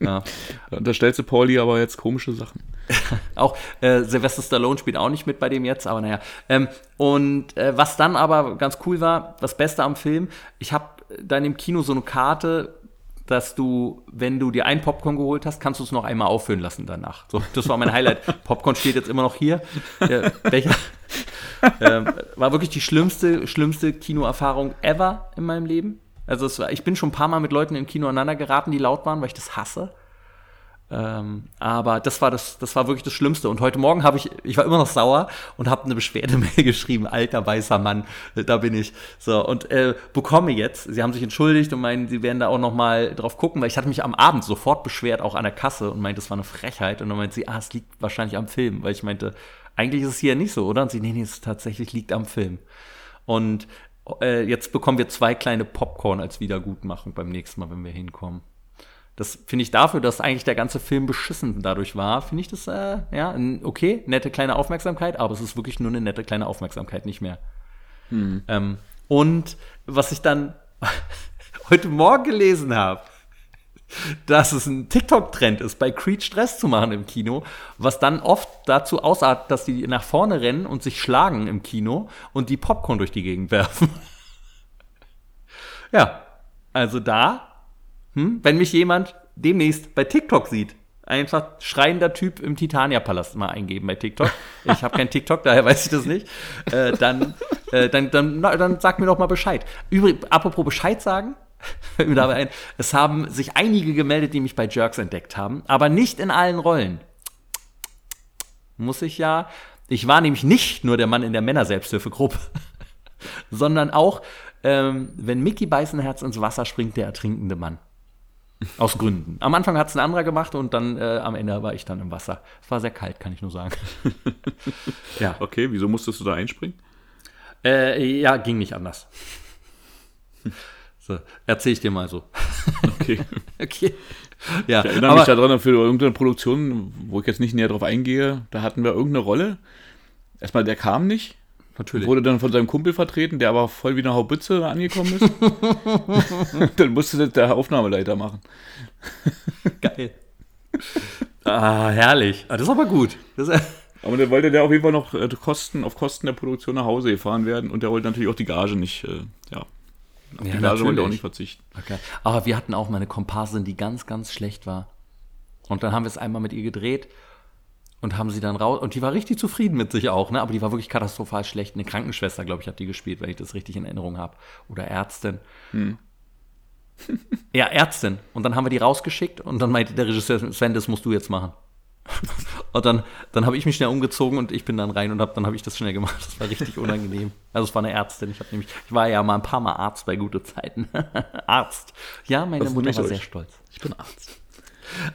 Ja. [laughs] da stellst du Pauli aber jetzt komische Sachen. [laughs] auch äh, Sylvester Stallone spielt auch nicht mit bei dem jetzt, aber naja. Ähm, und äh, was dann aber ganz cool war, das Beste am Film, ich habe dann im Kino so eine Karte, dass du, wenn du dir ein Popcorn geholt hast, kannst du es noch einmal auffüllen lassen danach. So, das war mein Highlight. [laughs] Popcorn steht jetzt immer noch hier. Äh, welcher? ähm, war wirklich die schlimmste, schlimmste Kinoerfahrung ever in meinem Leben. Also war, ich bin schon ein paar Mal mit Leuten im Kino aneinander geraten, die laut waren, weil ich das hasse. Ähm, aber das war das, das war wirklich das Schlimmste. Und heute Morgen habe ich, ich war immer noch sauer und habe eine Beschwerdemail [laughs] geschrieben, alter weißer Mann, da bin ich. So und äh, bekomme jetzt. Sie haben sich entschuldigt und meinen, sie werden da auch noch mal drauf gucken, weil ich hatte mich am Abend sofort beschwert, auch an der Kasse und meinte, das war eine Frechheit. Und dann meinte sie, ah, es liegt wahrscheinlich am Film, weil ich meinte, eigentlich ist es hier nicht so, oder? Und sie, nee, nee, es tatsächlich liegt am Film. Und äh, jetzt bekommen wir zwei kleine Popcorn als Wiedergutmachung beim nächsten Mal, wenn wir hinkommen. Das finde ich dafür, dass eigentlich der ganze Film beschissen dadurch war, finde ich das, äh, ja, okay, nette kleine Aufmerksamkeit, aber es ist wirklich nur eine nette kleine Aufmerksamkeit, nicht mehr. Hm. Ähm, und was ich dann [laughs] heute Morgen gelesen habe, dass es ein TikTok-Trend ist, bei Creed Stress zu machen im Kino, was dann oft dazu ausartet, dass die nach vorne rennen und sich schlagen im Kino und die Popcorn durch die Gegend werfen. ja, also da hm? Wenn mich jemand demnächst bei TikTok sieht, einfach schreiender Typ im Titania-Palast mal eingeben bei TikTok. Ich habe kein TikTok, daher weiß ich das nicht. Äh, dann, äh, dann, dann, na, dann sag mir doch mal Bescheid. Übrigens, apropos Bescheid sagen, [laughs] fällt mir dabei ein, es haben sich einige gemeldet, die mich bei Jerks entdeckt haben, aber nicht in allen Rollen. Muss ich ja. Ich war nämlich nicht nur der Mann in der Männer-Selbsthilfegruppe, [laughs] sondern auch, ähm, wenn Mickey Beißenherz ins Wasser springt, der ertrinkende Mann. Aus Gründen. Am Anfang hat es ein anderer gemacht und dann äh, am Ende war ich dann im Wasser. Es war sehr kalt, kann ich nur sagen. [laughs] ja. Okay, wieso musstest du da einspringen? Äh, ja, ging nicht anders. So, erzähl ich dir mal so. Okay. [laughs] okay. Ja, ich erinnere aber, mich daran, für irgendeine Produktion, wo ich jetzt nicht näher drauf eingehe, da hatten wir irgendeine Rolle. Erstmal, der kam nicht. Natürlich. Wurde dann von seinem Kumpel vertreten, der aber voll wie eine Haubitze angekommen ist. [laughs] [laughs] dann musste das der Aufnahmeleiter machen. Geil. Ah, herrlich. Ah, das ist aber gut. Ist, aber der wollte der auf jeden Fall noch äh, Kosten, auf Kosten der Produktion nach Hause gefahren werden und der wollte natürlich auch die Gage nicht, äh, ja. Auf ja, die Gage wollte er auch nicht verzichten. Okay. Aber wir hatten auch mal eine Komparsin, die ganz, ganz schlecht war. Und dann haben wir es einmal mit ihr gedreht und haben sie dann raus. Und die war richtig zufrieden mit sich auch, ne? Aber die war wirklich katastrophal schlecht. Eine Krankenschwester, glaube ich, hat die gespielt, wenn ich das richtig in Erinnerung habe. Oder Ärztin. Hm. ja, Ärztin. Und dann haben wir die rausgeschickt und dann meinte der Regisseur, Sven, das musst du jetzt machen. Und dann, dann habe ich mich schnell umgezogen und ich bin dann rein und hab, dann habe ich das schnell gemacht. Das war richtig unangenehm. Also es war eine Ärztin. Ich, nämlich, ich war ja mal ein paar Mal Arzt bei gute Zeiten. [laughs] Arzt. Ja, meine Mutter war sehr stolz. Ich bin Arzt.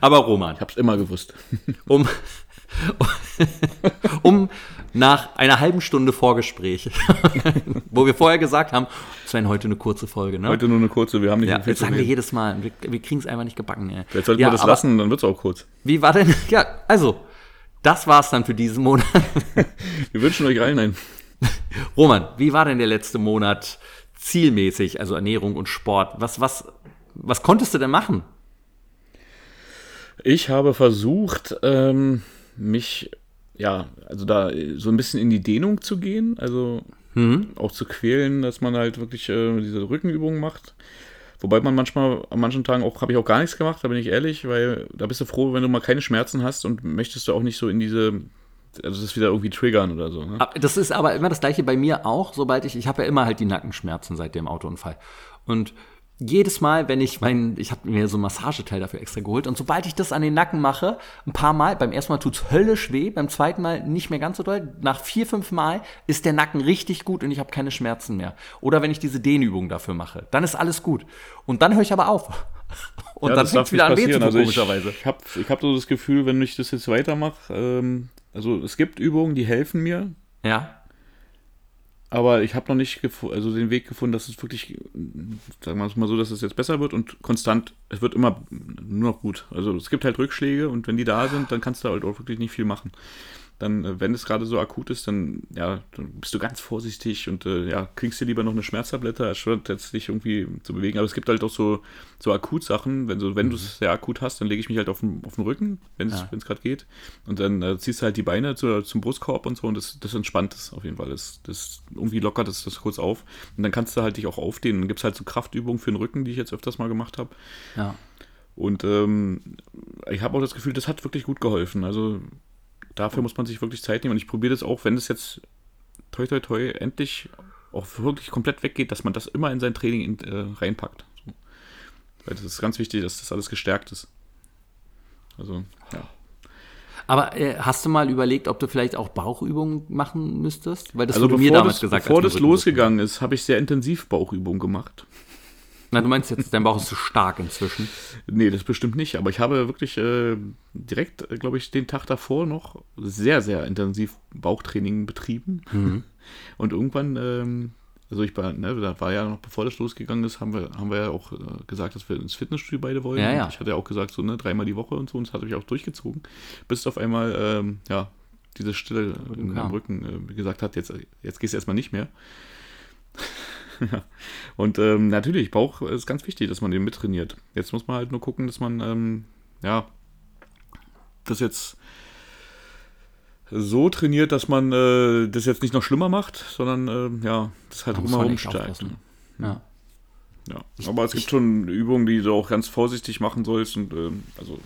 Aber Roman. Ich habe es immer gewusst. um, [laughs] um nach einer halben Stunde Vorgespräch, [laughs] wo wir vorher gesagt haben, Sven, heute eine kurze Folge. Ne? Heute nur eine kurze, wir haben nicht ja, viel Jetzt sagen wir jedes Mal, wir, wir kriegen es einfach nicht gebacken. Ey. Jetzt sollten ja, wir das lassen, dann wird es auch kurz. Wie war denn, [laughs] ja, also, das war's dann für diesen Monat. wir wünschen euch allen ein. Roman, wie war denn der letzte Monat zielmäßig, also Ernährung und Sport? Was, was, was konntest du denn machen? Ich habe versucht, ähm, mich, ja, also da so ein bisschen in die Dehnung zu gehen, also mhm. auch zu quälen, dass man halt wirklich äh, diese Rückenübungen macht. Wobei man manchmal, an manchen Tagen auch, habe ich auch gar nichts gemacht, da bin ich ehrlich, weil da bist du froh, wenn du mal keine Schmerzen hast und möchtest du auch nicht so in diese, also das wieder irgendwie triggern oder so. Ne? Das ist aber immer das gleiche bei mir auch, sobald ich, ich habe ja immer halt die Nackenschmerzen seit dem Autounfall. Und jedes Mal, wenn ich mein, ich habe mir so ein Massageteil dafür extra geholt und sobald ich das an den Nacken mache, ein paar Mal, beim ersten Mal tut's höllisch weh, beim zweiten Mal nicht mehr ganz so doll, nach vier, fünf Mal ist der Nacken richtig gut und ich habe keine Schmerzen mehr. Oder wenn ich diese Dehnübung dafür mache, dann ist alles gut. Und dann höre ich aber auf. [laughs] Und ja, dann fängt wieder an weh zu tun, also komischerweise. Ich, ich habe ich hab so das Gefühl, wenn ich das jetzt weitermache, ähm, also es gibt Übungen, die helfen mir. Ja aber ich habe noch nicht also den Weg gefunden, dass es wirklich, sagen wir mal so, dass es jetzt besser wird und konstant, es wird immer nur noch gut. Also es gibt halt Rückschläge und wenn die da sind, dann kannst du halt auch wirklich nicht viel machen dann, äh, wenn es gerade so akut ist, dann, ja, dann bist du ganz vorsichtig und äh, ja, kriegst dir lieber noch eine Schmerztablette, anstatt jetzt dich irgendwie zu bewegen. Aber es gibt halt auch so, so Akutsachen, wenn, so, wenn mhm. du es sehr akut hast, dann lege ich mich halt auf den, auf den Rücken, wenn es ja. gerade geht. Und dann äh, ziehst du halt die Beine zu, zum Brustkorb und so und das, das entspannt es auf jeden Fall. Das, das irgendwie lockert das, das kurz auf. Und dann kannst du halt dich auch aufdehnen. Dann gibt es halt so Kraftübungen für den Rücken, die ich jetzt öfters mal gemacht habe. Ja. Und ähm, ich habe auch das Gefühl, das hat wirklich gut geholfen. Also dafür muss man sich wirklich Zeit nehmen. Und ich probiere das auch, wenn es jetzt toi toi toi endlich auch wirklich komplett weggeht, dass man das immer in sein Training in, äh, reinpackt. So. Weil das ist ganz wichtig, dass das alles gestärkt ist. Also, ja. Aber äh, hast du mal überlegt, ob du vielleicht auch Bauchübungen machen müsstest? Weil das Also wurde mir damals das, gesagt. bevor das losgegangen ist, habe ich sehr intensiv Bauchübungen gemacht. Na, du meinst jetzt, dein Bauch ist zu stark inzwischen. Nee, das bestimmt nicht. Aber ich habe wirklich äh, direkt, glaube ich, den Tag davor noch sehr, sehr intensiv Bauchtraining betrieben. Mhm. [laughs] Und irgendwann, ähm, also ich war, ne, da war ja noch, bevor das losgegangen ist, haben wir, haben wir ja auch äh, gesagt, dass wir ins Fitnessstudio beide wollen. Ja, ja. Ich hatte ja auch gesagt, so ne, dreimal die Woche und so, und das hatte ich auch durchgezogen. Bis auf einmal, ähm, ja, diese Stille im, im Rücken äh, gesagt hat, jetzt, jetzt gehst du erstmal nicht mehr. Ja. [laughs] Und ähm, natürlich, Bauch ist ganz wichtig, dass man den mittrainiert. Jetzt muss man halt nur gucken, dass man, ähm, ja, das jetzt so trainiert, dass man äh, das jetzt nicht noch schlimmer macht, sondern ähm, ja, das halt drumherum aufpassen. Ne? Ja. Ja. Aber es gibt schon Übungen, die du auch ganz vorsichtig machen sollst und ähm, also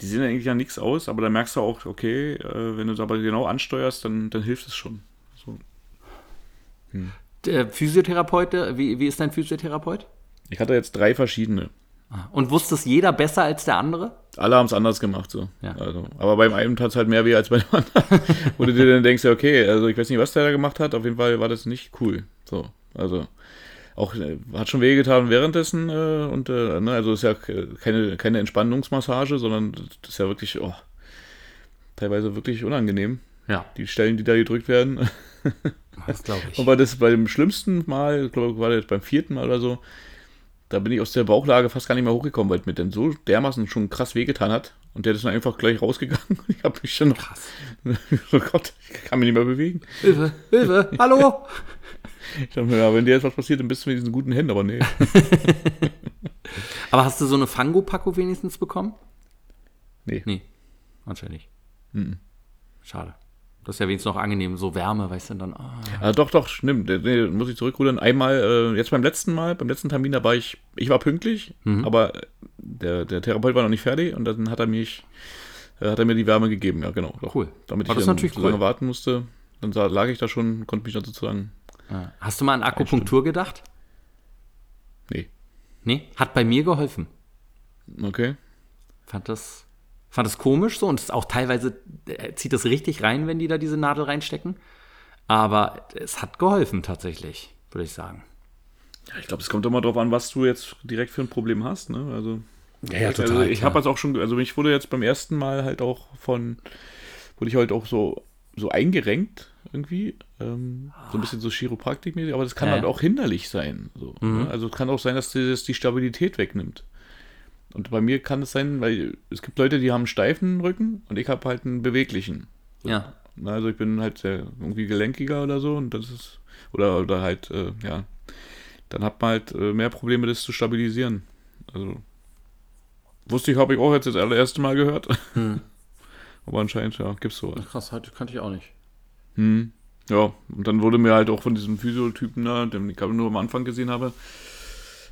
die sehen eigentlich ja nichts aus, aber da merkst du auch, okay, äh, wenn du es aber genau ansteuerst, dann, dann hilft es schon. So. Der Physiotherapeut, äh, wie, wie ist dein Physiotherapeut? Ich hatte jetzt drei verschiedene. Und wusste es jeder besser als der andere? Alle haben es anders gemacht, so. Ja. Also, aber beim einen tat es halt mehr weh als bei dem anderen. [laughs] Wo du dir dann denkst, okay, also ich weiß nicht, was der da gemacht hat, auf jeden Fall war das nicht cool. So, also auch äh, hat schon wehgetan währenddessen äh, und äh, ne, also ist ja keine, keine Entspannungsmassage, sondern das ist ja wirklich, oh, teilweise wirklich unangenehm. Ja, Die Stellen, die da gedrückt werden. das glaube [laughs] ich. Und bei das bei dem schlimmsten Mal, ich glaube, war das beim vierten Mal oder so, da bin ich aus der Bauchlage fast gar nicht mehr hochgekommen, weil es mir dann so dermaßen schon krass wehgetan hat. Und der ist dann einfach gleich rausgegangen. [laughs] Ich habe mich schon noch. Krass. [laughs] Oh Gott, ich kann mich nicht mehr bewegen. Hilfe, Hilfe, hallo! Ich dachte mir, ja, wenn dir jetzt was passiert, dann bist du mit diesen guten Händen, aber nee. Aber hast du so eine Fango-Packung wenigstens bekommen? Nee. Nee, anscheinend nicht. Mhm. Schade. Das ist ja wenigstens noch angenehm, so Wärme, weißt du, dann. ah. Ah, doch, doch, stimmt. Nee, muss ich zurückrudern. Einmal, äh, jetzt beim letzten Mal, beim letzten Termin, da war ich, ich war pünktlich, aber der, der Therapeut war noch nicht fertig und dann hat er mich, äh, hat er mir die Wärme gegeben, ja, genau. Doch. Cool. Damit Aber ich dann natürlich so lange cool. warten musste, dann lag ich da schon, konnte mich dann sozusagen, Ja. Hast du mal an Akupunktur gedacht? nee, Nee, hat bei mir geholfen. okay. Fand das, fand das komisch so und es ist auch teilweise äh, zieht das richtig rein, wenn die da diese Nadel reinstecken. Aber es hat geholfen tatsächlich, würde ich sagen. Ja, ich glaube, es kommt immer darauf an, was du jetzt direkt für ein Problem hast, ne? Also, Ja, ja, also total, ich klar. habe jetzt auch schon, also ich wurde jetzt beim ersten Mal halt auch von, wurde ich halt auch so, so eingerenkt irgendwie, ähm, so ein bisschen so Chiropraktikmäßig, aber das kann Ja, halt auch hinderlich sein. So, ne? Also es kann auch sein, dass dir das die Stabilität wegnimmt. Und bei mir kann es sein, weil es gibt Leute, die haben einen steifen Rücken und ich habe halt einen beweglichen. Ja. Also ich bin halt sehr irgendwie gelenkiger oder so und das ist, oder, oder halt, äh, ja, dann hat man halt äh, mehr Probleme, das zu stabilisieren. Also wusste ich, habe ich auch jetzt das allererste Mal gehört. [laughs] Aber anscheinend, ja, gibt's sowas. Krass, hatte- kannte ich auch nicht. Hm. Ja, und dann wurde mir halt auch von diesem Physiotypen da, den ich nur am Anfang gesehen habe,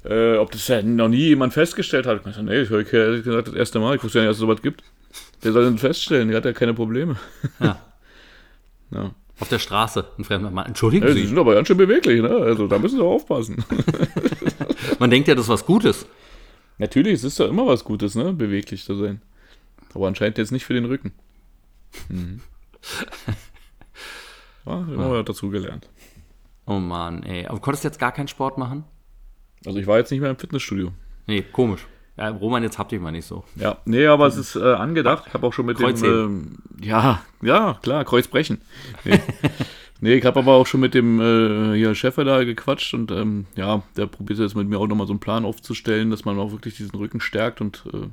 äh, ob das ja noch nie jemand festgestellt hat. Ich meinte, nee, ich habe gesagt das erste Mal, ich wusste ja nicht, dass es sowas gibt. Der soll dann feststellen, der hat ja keine Probleme. Ja. [laughs] Ja. Auf der Straße, ein fremder Mann. Entschuldigen Ja, die Sie. sind aber ganz schön beweglich, ne? Also da müssen sie aufpassen. [laughs] Man denkt ja, das ist was Gutes. Natürlich, es ist ja immer was Gutes, ne? Beweglich zu sein. Aber anscheinend jetzt nicht für den Rücken. Mhm. [laughs] Ja, immer ja. dazu gelernt. Oh Mann, ey. Aber konntest du jetzt gar keinen Sport machen? Also ich war jetzt nicht mehr im Fitnessstudio. Nee, komisch. Ja, Roman, jetzt habt ihr mal nicht so. Ja, nee, aber es ist äh, angedacht. Ich habe auch schon mit Kreuzheben. dem, ähm, ja, ja, klar, Kreuzbrechen. Nee, [laughs] nee ich habe aber auch schon mit dem äh, hier Chef da gequatscht und ähm, ja, der probiert jetzt mit mir auch nochmal so einen Plan aufzustellen, dass man auch wirklich diesen Rücken stärkt und äh,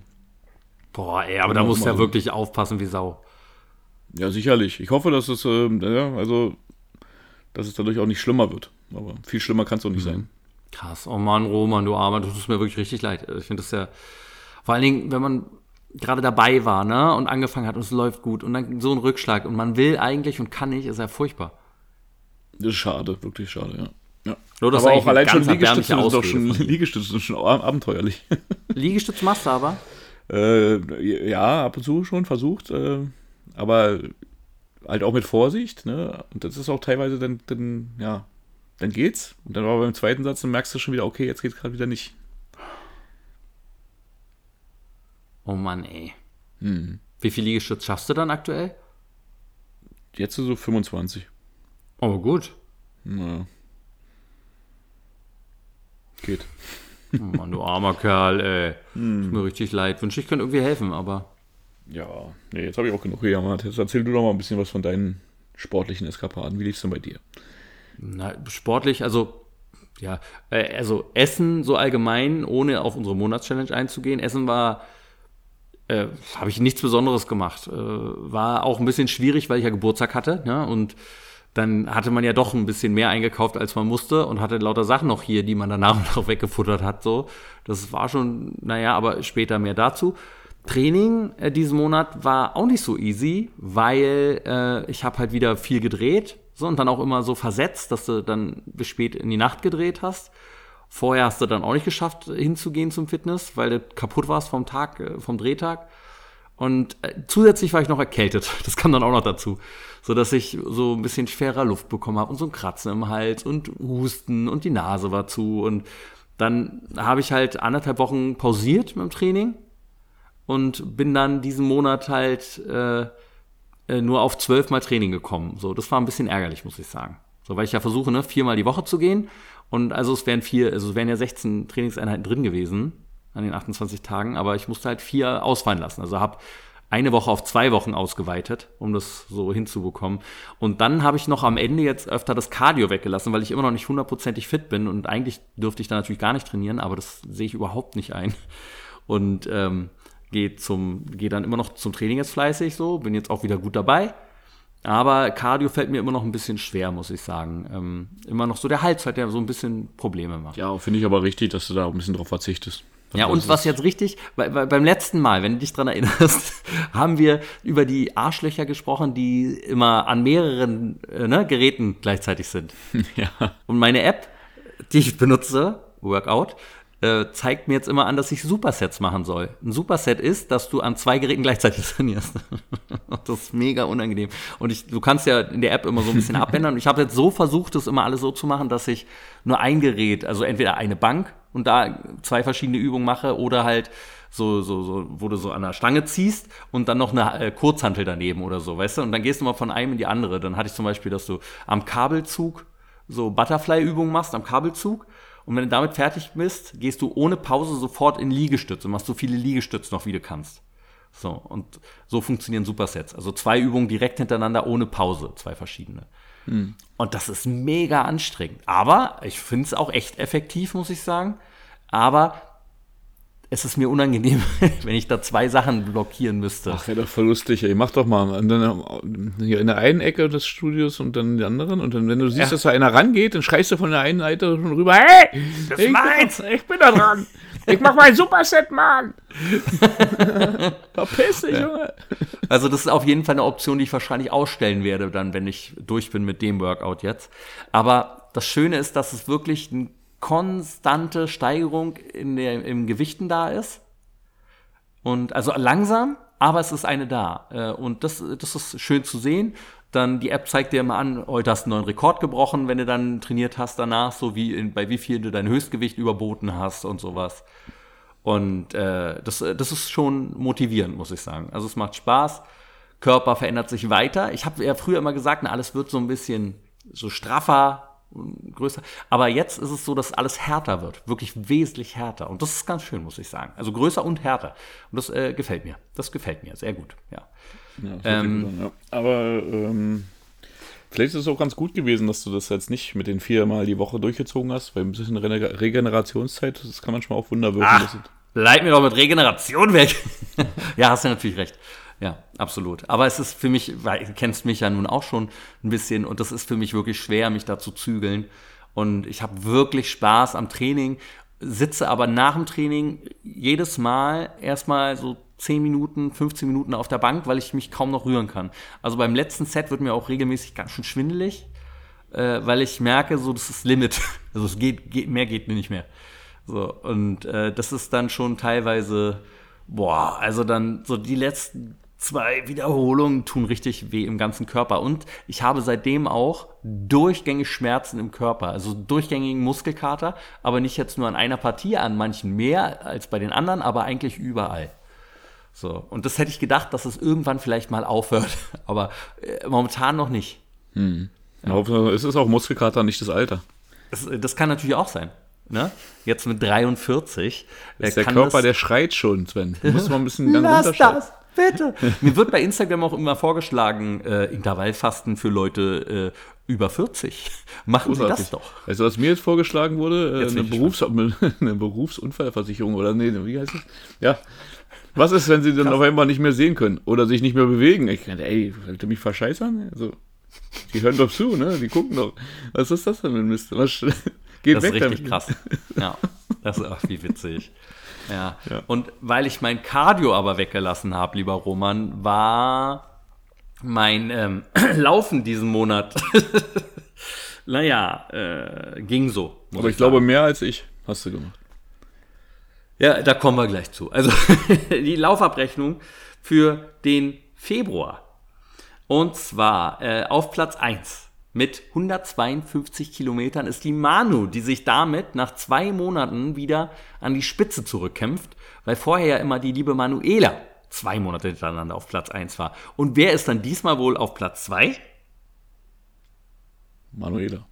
Boah, ey, aber da musst du ja so. wirklich aufpassen wie Sau. ja, sicherlich. Ich hoffe, dass es, ähm, ja, also, dass es dadurch auch nicht schlimmer wird. Aber viel schlimmer kann es auch nicht sein. Krass. Oh Mann, Roman, du Armer, du tust mir wirklich richtig leid. Ich finde das ja, vor allen Dingen, wenn man gerade dabei war, ne, und angefangen hat und es läuft gut und dann so ein Rückschlag und man will eigentlich und kann nicht, ist ja furchtbar. Das ist schade, wirklich schade, ja. ja. Nur, das aber auch allein schon Liegestütze sind doch schon, Liegestütze sind schon ab- abenteuerlich. [laughs] Liegestütz machst du aber? Äh, ja, ab und zu schon versucht, äh, aber halt auch mit Vorsicht, ne? Und das ist auch teilweise dann, dann ja, dann geht's. Und dann aber beim zweiten Satz, dann merkst du schon wieder, okay, jetzt geht's gerade wieder nicht. Oh Mann, ey. Hm. Wie viel Liegestütz schaffst du dann aktuell? Jetzt so 25. Oh, gut. Naja. Geht. Oh Mann, du armer Kerl, ey. Hm. Tut mir richtig leid. Wünsche ich könnte irgendwie helfen, aber. Ja, nee, jetzt habe ich auch genug gejammert. Jetzt erzähl du doch mal ein bisschen was von deinen sportlichen Eskapaden. Wie lief's denn bei dir? Na, sportlich, also ja, äh, also Essen so allgemein, ohne auf unsere Monatschallenge einzugehen. Essen war, äh, habe ich nichts Besonderes gemacht. Äh, war auch ein bisschen schwierig, weil ich ja Geburtstag hatte. Ne? Und dann hatte man ja doch ein bisschen mehr eingekauft, als man musste und hatte lauter Sachen noch hier, die man danach [laughs] noch weggefuttert hat. So, das war schon, naja, aber später mehr dazu. Training äh, diesen Monat war auch nicht so easy, weil äh, ich habe halt wieder viel gedreht so und dann auch immer so versetzt, dass du dann bis spät in die Nacht gedreht hast. Vorher hast du dann auch nicht geschafft hinzugehen zum Fitness, weil du kaputt warst vom Tag, äh, vom Drehtag. Und äh, zusätzlich war ich noch erkältet. [laughs] Das kam dann auch noch dazu. So dass ich so ein bisschen schwerer Luft bekommen habe und so ein Kratzen im Hals und Husten und die Nase war zu. Und dann habe ich halt anderthalb Wochen pausiert mit dem Training und bin dann diesen Monat halt äh, äh, nur auf zwölfmal Training gekommen. So, das war ein bisschen ärgerlich, muss ich sagen. So, weil ich ja versuche, ne, viermal die Woche zu gehen. Und also es wären vier, also es wären ja 16 Trainingseinheiten drin gewesen an den 28 Tagen, aber ich musste halt vier ausfallen lassen. Also habe eine Woche auf zwei Wochen ausgeweitet, um das so hinzubekommen. Und dann habe ich noch am Ende jetzt öfter das Cardio weggelassen, weil ich immer noch nicht hundertprozentig fit bin und eigentlich dürfte ich da natürlich gar nicht trainieren, aber das sehe ich überhaupt nicht ein. Und ähm, gehe zum, gehe dann immer noch zum Training jetzt fleißig so, bin jetzt auch wieder gut dabei. Aber Cardio fällt mir immer noch ein bisschen schwer, muss ich sagen. Ähm, immer noch so der Hals hat ja so ein bisschen Probleme macht. Ja, finde ich aber richtig, dass du da ein bisschen drauf verzichtest. Ja, und was jetzt richtig, bei, bei, beim letzten Mal, wenn du dich dran erinnerst, [laughs] haben wir über die Arschlöcher gesprochen, die immer an mehreren äh, ne, Geräten gleichzeitig sind. [laughs] Ja. Und meine App, die ich benutze, Workout, äh, zeigt mir jetzt immer an, dass ich Supersets machen soll. Ein Superset ist, dass du an zwei Geräten gleichzeitig [laughs] trainierst. das ist mega unangenehm. Und ich, du kannst ja in der App immer so ein bisschen [laughs] abändern. Und ich habe jetzt so versucht, das immer alles so zu machen, dass ich nur ein Gerät, also entweder eine Bank und da zwei verschiedene Übungen mache oder halt so, so, so, wo du so an der Stange ziehst und dann noch eine äh, Kurzhantel daneben oder so, weißt du? Und dann gehst du mal von einem in die andere. Dann hatte ich zum Beispiel, dass du am Kabelzug so Butterfly-Übungen machst, am Kabelzug und wenn du damit fertig bist, gehst du ohne Pause sofort in Liegestütze und machst so viele Liegestütze noch, wie du kannst. So, und so funktionieren Supersets. Also zwei Übungen direkt hintereinander ohne Pause, zwei verschiedene. Hm. Und das ist mega anstrengend. Aber ich finde es auch echt effektiv, muss ich sagen. Aber es ist mir unangenehm, [laughs] wenn ich da zwei Sachen blockieren müsste. Ach, wäre doch voll lustig, ey. Mach doch mal. Dann hier in der einen Ecke des Studios und dann in der anderen. Und dann, wenn du siehst, ja. dass da einer rangeht, dann schreist du von der einen Seite schon rüber, hey, das ich, meins. Ich bin da dran. Ich mach mein Superset, Mann. [laughs] Verpiss dich, ja. Junge. Also das ist auf jeden Fall eine Option, die ich wahrscheinlich ausstellen werde, dann, wenn ich durch bin mit dem Workout jetzt. Aber das Schöne ist, dass es wirklich ein konstante Steigerung in der, im Gewichten da ist. Und also langsam, aber es ist eine da. Äh, und das, das ist schön zu sehen. Dann die App zeigt dir immer an, heute hast du einen neuen Rekord gebrochen, wenn du dann trainiert hast danach, so wie in, bei wie viel du dein Höchstgewicht überboten hast und sowas. Und äh, das, das ist schon motivierend, muss ich sagen. Also es macht Spaß. Körper verändert sich weiter. Ich habe ja früher immer gesagt, na, alles wird so ein bisschen so straffer, größer. Aber jetzt ist es so, dass alles härter wird. Wirklich wesentlich härter. Und das ist ganz schön, muss ich sagen. Also größer und härter. Und das äh, gefällt mir. Das gefällt mir sehr gut, ja. ja, ähm, ja. Aber ähm, vielleicht ist es auch ganz gut gewesen, dass du das jetzt nicht mit den viermal die Woche durchgezogen hast, weil ein bisschen Re Regenerationszeit, das kann manchmal auch Wunder wirken. Ach, leit mir doch mit Regeneration weg. [laughs] ja, hast du natürlich recht. Ja, absolut. Aber es ist für mich, weil du kennst mich ja nun auch schon ein bisschen und das ist für mich wirklich schwer, mich da zu zügeln. Und ich habe wirklich Spaß am Training, sitze aber nach dem Training jedes Mal erstmal so 10 Minuten, 15 Minuten auf der Bank, weil ich mich kaum noch rühren kann. Also beim letzten Set wird mir auch regelmäßig ganz schön schwindelig, äh, weil ich merke, so das ist Limit. [laughs] Also es geht, geht mehr geht mir nicht mehr. So und äh, das ist dann schon teilweise boah, also dann so die letzten zwei Wiederholungen tun richtig weh im ganzen Körper. Und ich habe seitdem auch durchgängig Schmerzen im Körper, also durchgängigen Muskelkater, aber nicht jetzt nur an einer Partie, an manchen mehr als bei den anderen, aber eigentlich überall. So, und das hätte ich gedacht, dass es irgendwann vielleicht mal aufhört, [laughs] aber äh, momentan noch nicht. Ja. Es ist auch Muskelkater, nicht das Alter. Das, das kann natürlich auch sein. Ne? Jetzt mit 43. äh, Der Körper, das, der schreit schon, Sven. Du musst mal ein bisschen [laughs] dann Lass runterschalten. das, bitte. [laughs] Mir wird bei Instagram auch immer vorgeschlagen, äh, Intervallfasten für Leute äh, über 40. [laughs] Machen Sie Großartig. das doch. Weißt du, was mir jetzt vorgeschlagen wurde? Äh, Jetzt eine, Berufs [laughs] eine Berufsunfallversicherung oder nee, wie heißt es? Ja. Was ist, wenn sie dann auf einmal nicht mehr sehen können oder sich nicht mehr bewegen? Ich dachte, ey, wollt ihr mich verscheißern? Also, die hören doch zu, ne? Die gucken doch. Was ist das denn für ein Mist? Was, geht Das ist weg richtig damit. krass. Ja, das ist ach, wie witzig. Ja. Ja. Und weil ich mein Cardio aber weggelassen habe, lieber Roman, war mein ähm, [clears throat] Laufen diesen Monat. [laughs] naja, äh, ging so. Aber ich sagen. glaube, mehr als ich hast du gemacht. Ja, da kommen wir gleich zu. Also [laughs] die Laufabrechnung für den Februar. Und zwar äh, auf Platz 1 mit 152 Kilometern ist die Manu, die sich damit nach zwei Monaten wieder an die Spitze zurückkämpft, weil vorher ja immer die liebe Manuela zwei Monate hintereinander auf Platz 1 war. Und wer ist dann diesmal wohl auf Platz 2? Manuela.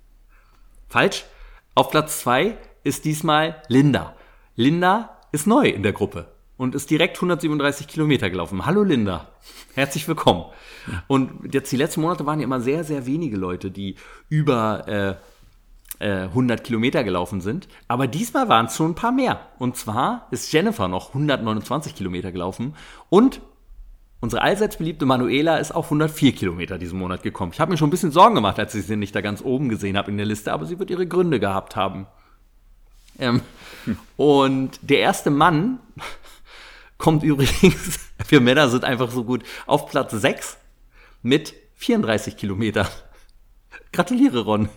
Falsch. Auf Platz 2 ist diesmal Linda. Linda ist neu in der Gruppe und ist direkt 137 Kilometer gelaufen. Hallo Linda, herzlich willkommen. Und jetzt die letzten Monate waren ja immer sehr, sehr wenige Leute, die über äh, äh, 100 Kilometer gelaufen sind. Aber diesmal waren es schon ein paar mehr. Und zwar ist Jennifer noch 129 Kilometer gelaufen und Unsere allseits beliebte Manuela ist auf 104 Kilometer diesen Monat gekommen. Ich habe mir schon ein bisschen Sorgen gemacht, als ich sie nicht da ganz oben gesehen habe in der Liste, aber sie wird ihre Gründe gehabt haben. Ähm, Und der erste Mann kommt übrigens, [laughs] wir Männer sind einfach so gut, auf Platz 6 mit 34 Kilometern. Gratuliere, Ron.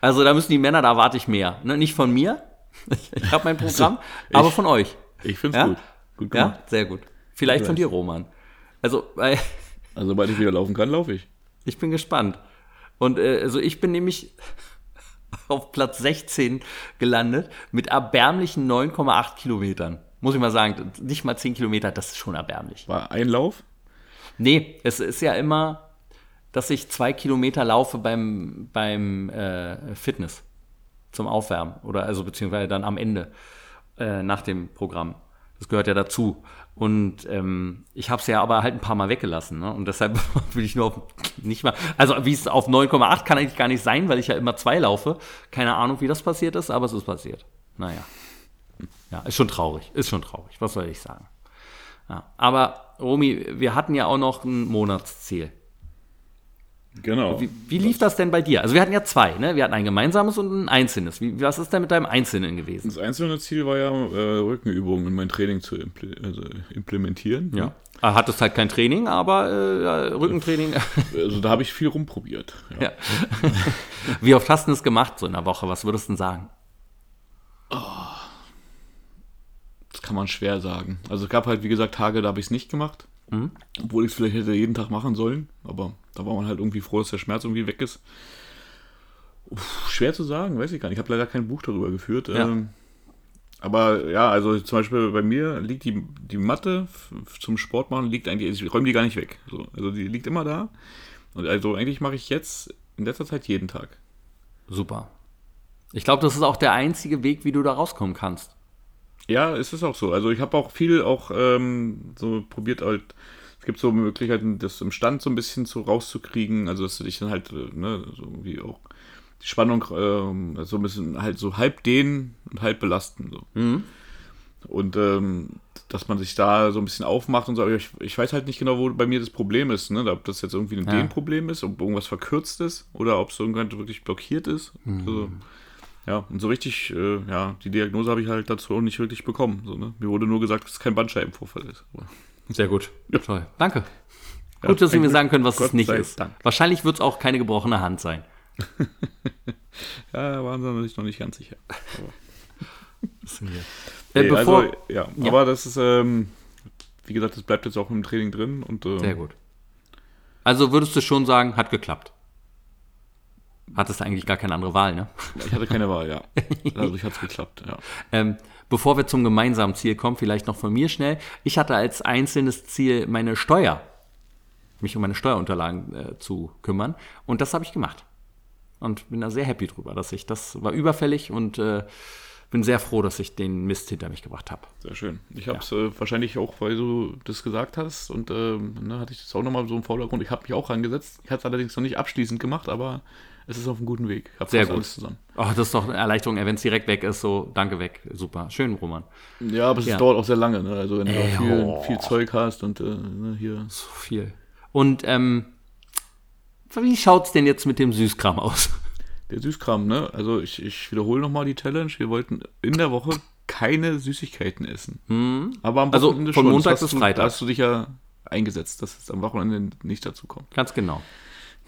Also da müssen die Männer, da warte ich mehr. Ne? Nicht von mir, [laughs] ich habe mein Programm, aber von euch. Ich finde es Ja? gut. Gut gemacht. Ja, sehr gut. Vielleicht von dir, Roman. Also, weil [laughs] Also, sobald ich wieder laufen kann, laufe ich. ich bin gespannt. Und äh, also ich bin nämlich auf Platz 16 gelandet mit erbärmlichen 9,8 Kilometern. Muss ich mal sagen, nicht mal 10 Kilometer, das ist schon erbärmlich. War ein Lauf? Nee, es ist ja immer, dass ich zwei Kilometer laufe beim, beim äh, Fitness zum Aufwärmen oder also beziehungsweise dann am Ende äh, nach dem Programm. Das gehört ja dazu. Und ähm, ich habe es ja aber halt ein paar Mal weggelassen. Ne? Und deshalb [laughs] will ich nur auf nicht mal. Also wie es auf 9,8 kann eigentlich gar nicht sein, weil ich ja immer zwei laufe. Keine Ahnung, wie das passiert ist, aber es ist passiert. Naja. Ja, ist schon traurig. Ist schon traurig. Was soll ich sagen? Ja. Aber Romy, wir hatten ja auch noch ein Monatsziel. Genau. Wie, wie lief das denn bei dir? Also wir hatten ja zwei, ne? Wir hatten ein gemeinsames und ein einzelnes. Wie, was ist denn mit deinem Einzelnen gewesen? Das einzelne Ziel war ja, äh, Rückenübungen in mein Training zu imple also implementieren. Ja. Er hattest halt kein Training, aber äh, Rückentraining. Also da habe ich viel rumprobiert. Ja. ja. [laughs] Wie oft hast du das gemacht so in der Woche? Was würdest du denn sagen? Das kann man schwer sagen. Also es gab halt, wie gesagt, Tage, da habe ich es nicht gemacht. Mhm. Obwohl ich es vielleicht hätte jeden Tag machen sollen. Aber da war man halt irgendwie froh, dass der Schmerz irgendwie weg ist. Uff, schwer zu sagen, weiß ich gar nicht. Ich habe leider kein Buch darüber geführt. Ja. Ähm, aber ja, also zum Beispiel bei mir liegt die, die Matte zum Sport machen, liegt eigentlich, ich räume die gar nicht weg. So, also die liegt immer da. Und also eigentlich mache ich jetzt in letzter Zeit jeden Tag. Super. Ich glaube, das ist auch der einzige Weg, wie du da rauskommen kannst. Ja, es ist auch so. Also ich habe auch viel auch ähm, so probiert halt, es gibt so Möglichkeiten, das im Stand so ein bisschen so rauszukriegen, also dass du dich dann halt, äh, ne, so irgendwie auch die Spannung ähm, so ein bisschen halt so halb dehnen und halb belasten. So. Mhm. Und ähm, dass man sich da so ein bisschen aufmacht und so, aber ich, ich weiß halt nicht genau, wo bei mir das Problem ist, ne? Ob das jetzt irgendwie ein Ja. Dehnproblem ist, ob irgendwas verkürzt ist oder ob es irgendwann wirklich blockiert ist. Mhm. Also, ja, und so richtig, äh, ja, die Diagnose habe ich halt dazu auch nicht wirklich bekommen. So, ne? Mir wurde nur gesagt, dass es kein Bandscheibenvorfall ist. Sehr gut. Toll. Danke. Ja, Gut, dass wir sagen können, was Gott es nicht ist. Dank. Wahrscheinlich wird es auch keine gebrochene Hand sein. [laughs] ja, waren sie sich noch nicht ganz sicher. [laughs] Äh, Nee, bevor, also, ja, Ja. aber das ist, ähm, wie gesagt, das bleibt jetzt auch im Training drin und äh, Sehr gut. Also würdest du schon sagen, hat geklappt. Hattest du eigentlich gar keine andere Wahl, ne? ich hatte keine Wahl, ja. [laughs] Dadurch hat es geklappt, ja. Ähm, bevor wir zum gemeinsamen Ziel kommen, vielleicht noch von mir schnell. Ich hatte als einzelnes Ziel meine Steuer, mich um meine Steuerunterlagen äh, zu kümmern. Und das habe ich gemacht. Und bin da sehr happy drüber, dass ich, das war überfällig und äh, bin sehr froh, dass ich den Mist hinter mich gebracht habe. Sehr schön. Ich habe es äh, wahrscheinlich auch, weil du das gesagt hast und ähm, ne, hatte ich das auch nochmal so im Vordergrund. Ich habe mich auch rangesetzt. Ich hatte es allerdings noch nicht abschließend gemacht, aber es ist auf einem guten Weg. Ich hab Sehr gut. alles zusammen. Oh, das ist doch eine Erleichterung, wenn es direkt weg ist, so danke weg. Super. Schön, Roman. Ja, aber es Ja. dauert auch sehr lange. Ne? Also wenn du Ey, viel, oh. viel Zeug hast und äh, ne, hier. So viel. Und ähm, wie schaut's denn jetzt mit dem Süßkram aus? Der Süßkram, ne? Also ich, ich wiederhole nochmal die Challenge. Wir wollten in der Woche keine Süßigkeiten essen. Aber am Also Wochenende von schon. Montag bis Freitag. Da hast du dich ja eingesetzt, dass es am Wochenende nicht dazu kommt. Ganz genau.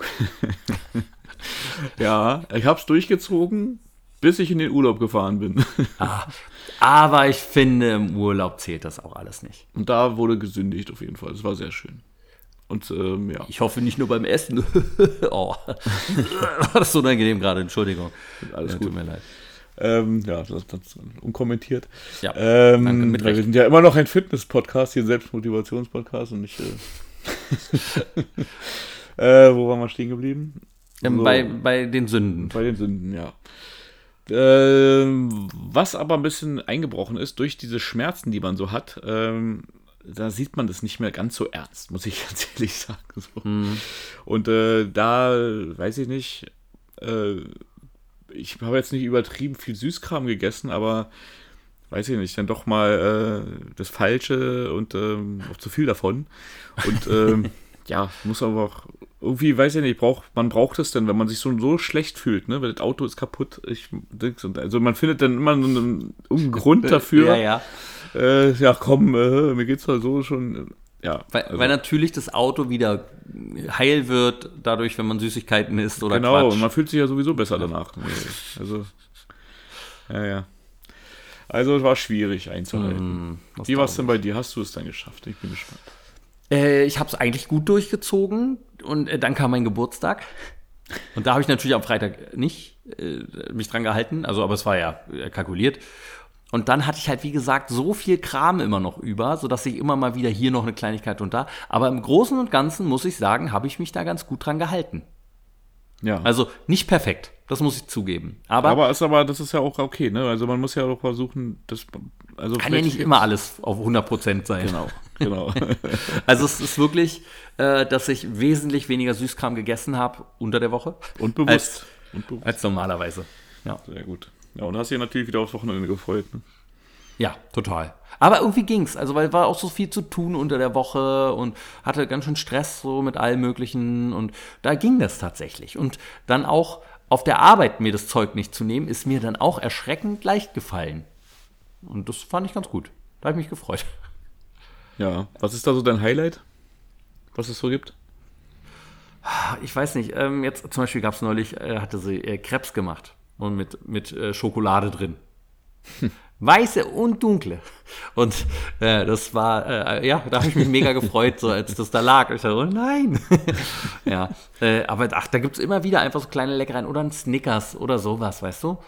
[laughs] Ja, ich habe es durchgezogen, bis ich in den Urlaub gefahren bin. Aber ich finde, im Urlaub zählt das auch alles nicht. Und da wurde gesündigt auf jeden Fall. Das war sehr schön. Und ähm, ja, Ich hoffe nicht nur beim Essen. [laughs] oh. das ist unangenehm gerade, Entschuldigung. alles Ja, gut. Tut mir leid. Ähm, ja, das, das unkommentiert. Ja, ähm, danke, mit wir sind ja immer noch ein Fitness-Podcast, hier ein Selbstmotivations-Podcast und nicht. Äh, [laughs] äh, wo waren wir stehen geblieben? Ähm, So. bei, bei den Sünden. Bei den Sünden, ja. Ähm, was aber ein bisschen eingebrochen ist, durch diese Schmerzen, die man so hat, ähm, da sieht man das nicht mehr ganz so ernst, muss ich [laughs] ganz ehrlich sagen. So. Und äh, da, weiß ich nicht, äh, ich habe jetzt nicht übertrieben viel Süßkram gegessen, aber weiß ich nicht, dann doch mal äh, das Falsche und ähm, auch zu viel davon. Und ähm, [laughs] ja, muss aber auch irgendwie, weiß ich nicht, braucht, man braucht es denn, wenn man sich so, so schlecht fühlt, ne? Weil das Auto ist kaputt. Ich, also man findet dann immer so einen, irgendeinen [laughs] Grund dafür. Ja, ja. Äh, ja, komm, äh, mir geht's halt so schon. Ja, Weil, also, weil natürlich das Auto wieder heil wird, dadurch, wenn man Süßigkeiten isst oder genau, Quatsch. und man fühlt sich ja sowieso besser danach. Also, ja, ja. Also es war schwierig einzuhalten. Das Wie war es denn bei dir? Hast du es dann geschafft? Ich bin gespannt. Äh, ich habe es eigentlich gut durchgezogen und äh, dann kam mein Geburtstag. Und da habe ich natürlich am Freitag nicht äh, mich dran gehalten, also aber es war ja äh, kalkuliert. Und dann hatte ich halt, wie gesagt, so viel Kram immer noch über, sodass ich immer mal wieder hier noch eine Kleinigkeit und da. Aber im Großen und Ganzen muss ich sagen, habe ich mich da ganz gut dran gehalten. Ja. Also nicht perfekt, das muss ich zugeben. Aber, aber ist aber, das ist ja auch okay, ne? Also man muss ja auch versuchen, das. Also kann ja nicht immer alles auf 100% sein. Genau, genau. [laughs] Also es ist wirklich, äh, dass ich wesentlich weniger Süßkram gegessen habe unter der Woche. Und bewusst. Und bewusst. Als normalerweise. Ja. Sehr gut. Ja, und hast dich natürlich wieder aufs Wochenende gefreut. Ne? Ja, total. Aber irgendwie ging's. Also, weil war auch so viel zu tun unter der Woche und hatte ganz schön Stress so mit allem Möglichen und da ging das tatsächlich. Und dann auch auf der Arbeit mir das Zeug nicht zu nehmen, ist mir dann auch erschreckend leicht gefallen. Und das fand ich ganz gut. Da habe ich mich gefreut. Ja. Was ist da so dein Highlight? Was es so gibt? Ich weiß nicht, ähm, jetzt zum Beispiel gab es neulich, äh, hatte sie äh, Krebs gemacht und mit, mit äh, Schokolade drin. [laughs] Weiße und dunkle. Und äh, das war, äh, ja, da habe ich mich mega gefreut, so als das da lag. Ich dachte, oh nein. [laughs] ja, äh, aber ach, da gibt es immer wieder einfach so kleine Leckereien oder ein Snickers oder sowas, weißt du?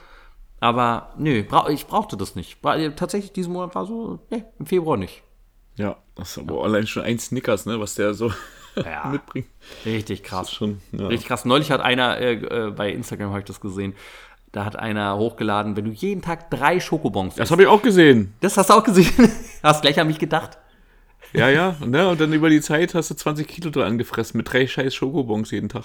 Aber nö, bra ich brauchte das nicht. Bra tatsächlich, diesen Monat war so, nee, im Februar nicht. Ja, das ist aber allein schon ein Snickers, ne, was der so [laughs] Ja. mitbringt. Richtig krass. Schon, ja. Richtig krass. Neulich hat einer, äh, äh, bei Instagram habe ich das gesehen, da hat einer hochgeladen, wenn du jeden Tag drei Schokobons Das habe ich auch gesehen. Das hast du auch gesehen? [laughs] hast gleich an mich gedacht. Ja, ja. Ne? Und dann über die Zeit hast du 20 Kilo dran gefressen mit drei scheiß Schokobons jeden Tag.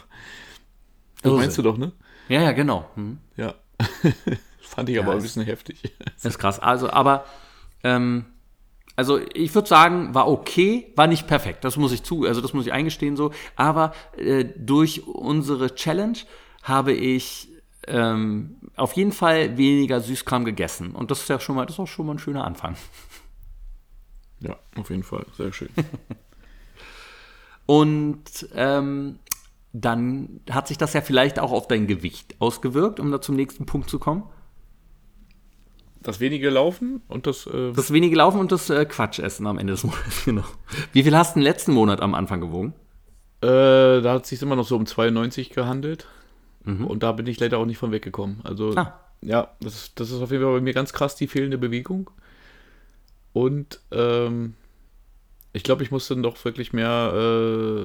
Das Irrsinn. meinst du doch, ne? Ja, ja, genau. Hm. Ja. [laughs] Fand ich aber ein bisschen heftig. Das ist krass. Also, aber, ähm, also ich würde sagen, war okay, war nicht perfekt. Das muss ich zu, also das muss ich eingestehen so. Aber äh, durch unsere Challenge habe ich ähm, auf jeden Fall weniger Süßkram gegessen. Und das ist ja schon mal, das ist auch schon mal ein schöner Anfang. [laughs] Ja, auf jeden Fall. Sehr schön. [laughs] Und ähm, dann hat sich das ja vielleicht auch auf dein Gewicht ausgewirkt, um da zum nächsten Punkt zu kommen. Das wenige Laufen und das. Äh, Das wenige Laufen und das äh, Quatschessen am Ende des Monats, [laughs] genau. Wie viel hast du den letzten Monat am Anfang gewogen? äh, da hat es sich immer noch so um 92 gehandelt. Und da bin ich leider auch nicht von weggekommen. Also Ah. ja, das, ist- das ist auf jeden Fall bei mir ganz krass die fehlende Bewegung. Und ähm, ich glaube, ich muss dann doch wirklich mehr äh,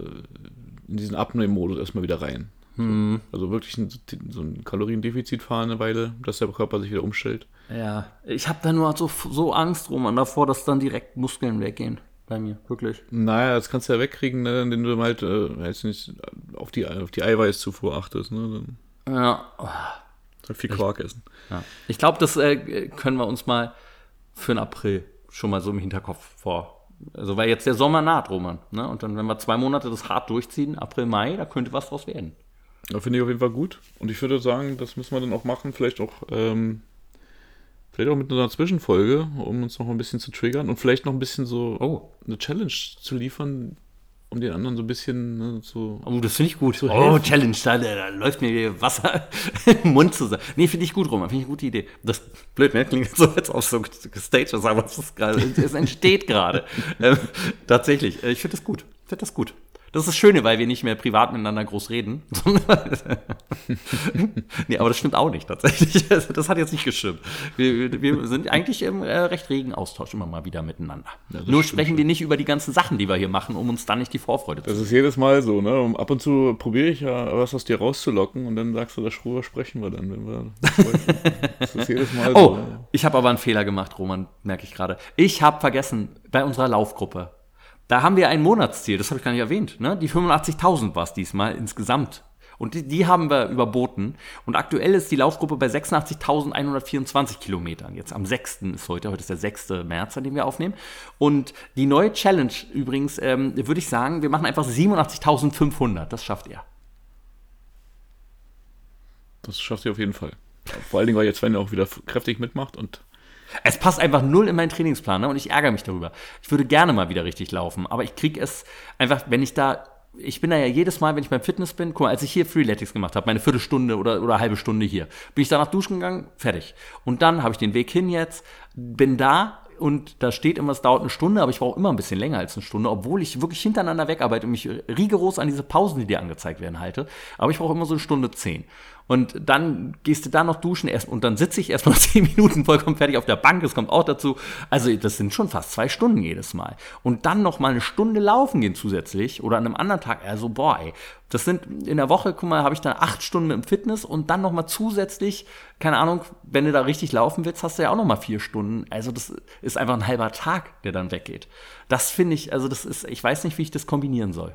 in diesen Abnehmmodus erstmal wieder rein. Hm. So, also wirklich ein, so ein Kaloriendefizit fahren eine Weile, dass der Körper sich wieder umstellt. Ja, ich habe da nur so, so Angst, Roman, davor, dass dann direkt Muskeln weggehen. Bei mir, wirklich. Naja, das kannst du ja wegkriegen, ne, indem du halt äh, weiß nicht, auf, die, auf die Eiweißzufuhr achtest. Ne? Dann Ja, halt viel Quark essen. ja. Ich glaube, das äh, können wir uns mal für den April schon mal so im Hinterkopf vor. Also, weil jetzt der Sommer naht, Roman. Ne? Und dann, wenn wir zwei Monate das hart durchziehen, April, Mai, da könnte was draus werden. Ja, finde ich auf jeden Fall gut. Und ich würde sagen, das müssen wir dann auch machen, vielleicht auch, ähm, vielleicht auch mit einer Zwischenfolge, um uns noch ein bisschen zu triggern und vielleicht noch ein bisschen so Oh. eine Challenge zu liefern, um den anderen so ein bisschen ne, so. Oh, das finde ich gut. oh. Challenge, da, da läuft mir Wasser [laughs] im Mund zusammen. Nee, finde ich gut, Roman, finde ich eine gute Idee. Das blöd, ne? Klingt so, als ob so gestaged ist, aber es ist gerade, es entsteht gerade. [laughs] ähm, tatsächlich, äh, ich finde das gut. Ich finde das gut. Das ist das Schöne, weil wir nicht mehr privat miteinander groß reden. [laughs] nee, aber das stimmt auch nicht tatsächlich. [laughs] Also, Das hat jetzt nicht gestimmt. Wir, wir sind eigentlich im äh, recht regen Austausch immer mal wieder miteinander. das Nur stimmt sprechen wir nicht über die ganzen Sachen, die wir hier machen, um uns dann nicht die Vorfreude zu Das ist jedes Mal so, ne? Und ab und zu probiere ich ja was aus dir rauszulocken und dann sagst du, darüber sprechen wir dann, wenn wir. [laughs] Das ist jedes Mal Oh, so. ich habe aber einen Fehler gemacht, Roman, merke ich gerade. Ich habe vergessen, bei unserer Laufgruppe, da haben wir ein Monatsziel, das habe ich gar nicht erwähnt. Ne? Die 85.000 war es diesmal insgesamt. Und die, die haben wir überboten. Und aktuell ist die Laufgruppe bei 86.124 Kilometern. Jetzt am 6. ist heute, heute ist der 6. März, an dem wir aufnehmen. Und die neue Challenge übrigens, ähm, würde ich sagen, wir machen einfach 87.500. Das schafft ihr. Das schafft ihr auf jeden Fall. Vor allen Dingen, weil jetzt Sven ja auch wieder kräftig mitmacht und Es passt einfach null in meinen Trainingsplan ne? und ich ärgere mich darüber. Ich würde gerne mal wieder richtig laufen, aber ich kriege es einfach, wenn ich da, ich bin da ja jedes Mal, wenn ich beim Fitness bin, guck mal, als ich hier Freeletics gemacht habe, meine Viertelstunde oder, oder halbe Stunde hier, bin ich danach duschen gegangen, fertig. Und dann habe ich den Weg hin jetzt, bin da und da steht immer, es dauert eine Stunde, aber ich brauche immer ein bisschen länger als eine Stunde, obwohl ich wirklich hintereinander wegarbeite und mich rigoros an diese Pausen, die dir angezeigt werden, halte. Aber ich brauche immer so eine Stunde zehn. Und dann gehst du da noch duschen erst und dann sitze ich erst mal [laughs] zehn Minuten vollkommen fertig auf der Bank. Das kommt auch dazu. Also das sind schon fast zwei Stunden jedes Mal. Und dann noch mal eine Stunde laufen gehen zusätzlich oder an einem anderen Tag. Also boah, ey, das sind in der Woche, guck mal, habe ich dann acht Stunden im Fitness und dann noch mal zusätzlich, keine Ahnung, wenn du da richtig laufen willst, hast du ja auch noch mal vier Stunden. Also das ist einfach ein halber Tag, der dann weggeht. Das finde ich, also das ist, ich weiß nicht, wie ich das kombinieren soll.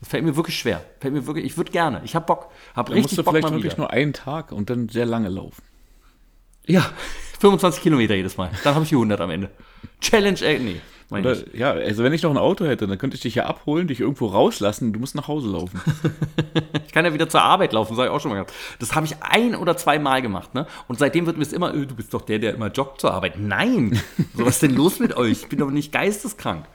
Das fällt mir wirklich schwer. Fällt mir wirklich, ich würde gerne. Ich habe Bock. Hab dann musst richtig du Bock vielleicht wirklich nur einen Tag und dann sehr lange laufen. Ja, [laughs] 25 Kilometer jedes Mal. Dann habe ich die 100 am Ende. Challenge, äh, nee. Meine Oder, ich. ja, also wenn ich noch ein Auto hätte, dann könnte ich dich ja abholen, dich irgendwo rauslassen und du musst nach Hause laufen. [laughs] Ich kann ja wieder zur Arbeit laufen, habe ich auch schon mal gehabt. Das habe ich ein oder zwei Mal gemacht, ne? Und seitdem wird mir es immer, äh, du bist doch der, der immer joggt zur Arbeit. Nein! So, was ist denn los mit euch? Ich bin doch nicht geisteskrank.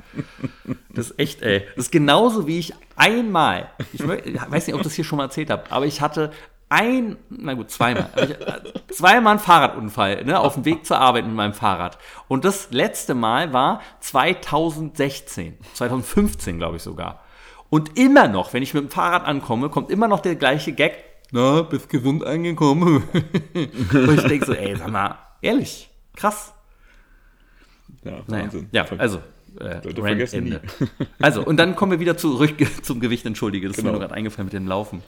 Das ist echt, ey. Das ist genauso wie ich einmal, ich weiß nicht, ob ich das hier schon mal erzählt habe, aber ich hatte ein, na gut, zweimal, ich, äh, zweimal einen Fahrradunfall, ne, auf dem Weg zur Arbeit mit meinem Fahrrad. Und das letzte Mal war 2016, 2015, glaube ich sogar. Und immer noch, wenn ich mit dem Fahrrad ankomme, kommt immer noch der gleiche Gag. Na, bist gesund angekommen. [laughs] Und ich denke so, ey, sag mal, ehrlich, krass. Ja, Naja, Wahnsinn. ja, also, äh, Leute Rant vergessen Ende. Also, und dann kommen wir wieder zurück [laughs] zum Gewicht, entschuldige, das ist mir Genau. nur gerade eingefallen mit dem Laufen.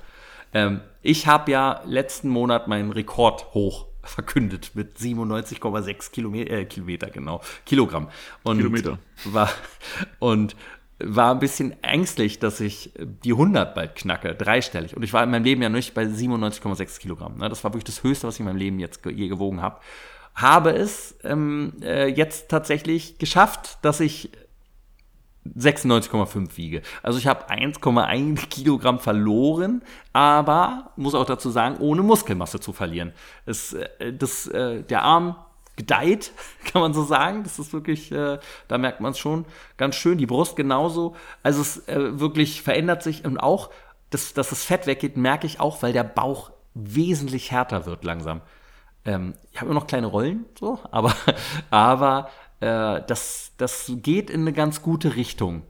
Ähm, ich habe ja letzten Monat meinen Rekord hoch verkündet mit 97,6 Kilometer, äh, Kilometer, genau, Kilogramm. Und Kilometer. War, und war ein bisschen ängstlich, dass ich die 100 bald knacke, dreistellig. Und ich war in meinem Leben ja nicht bei 97,6 Kilogramm. Ne? Das war wirklich das Höchste, was ich in meinem Leben jetzt je gewogen habe. Habe es ähm, äh, jetzt tatsächlich geschafft, dass ich 96,5 wiege. Also ich habe 1,1 Kilogramm verloren, aber muss auch dazu sagen, ohne Muskelmasse zu verlieren. Es, äh, das, äh, der Arm gedeiht, [laughs] kann man so sagen. Das ist wirklich, äh, da merkt man es schon ganz schön. Die Brust genauso. Also es wirklich verändert sich und auch, dass, dass das Fett weggeht, merke ich auch, weil der Bauch wesentlich härter wird langsam. Ähm, ich habe immer noch kleine Rollen, so, aber, [laughs] aber äh, das, das geht in eine ganz gute Richtung.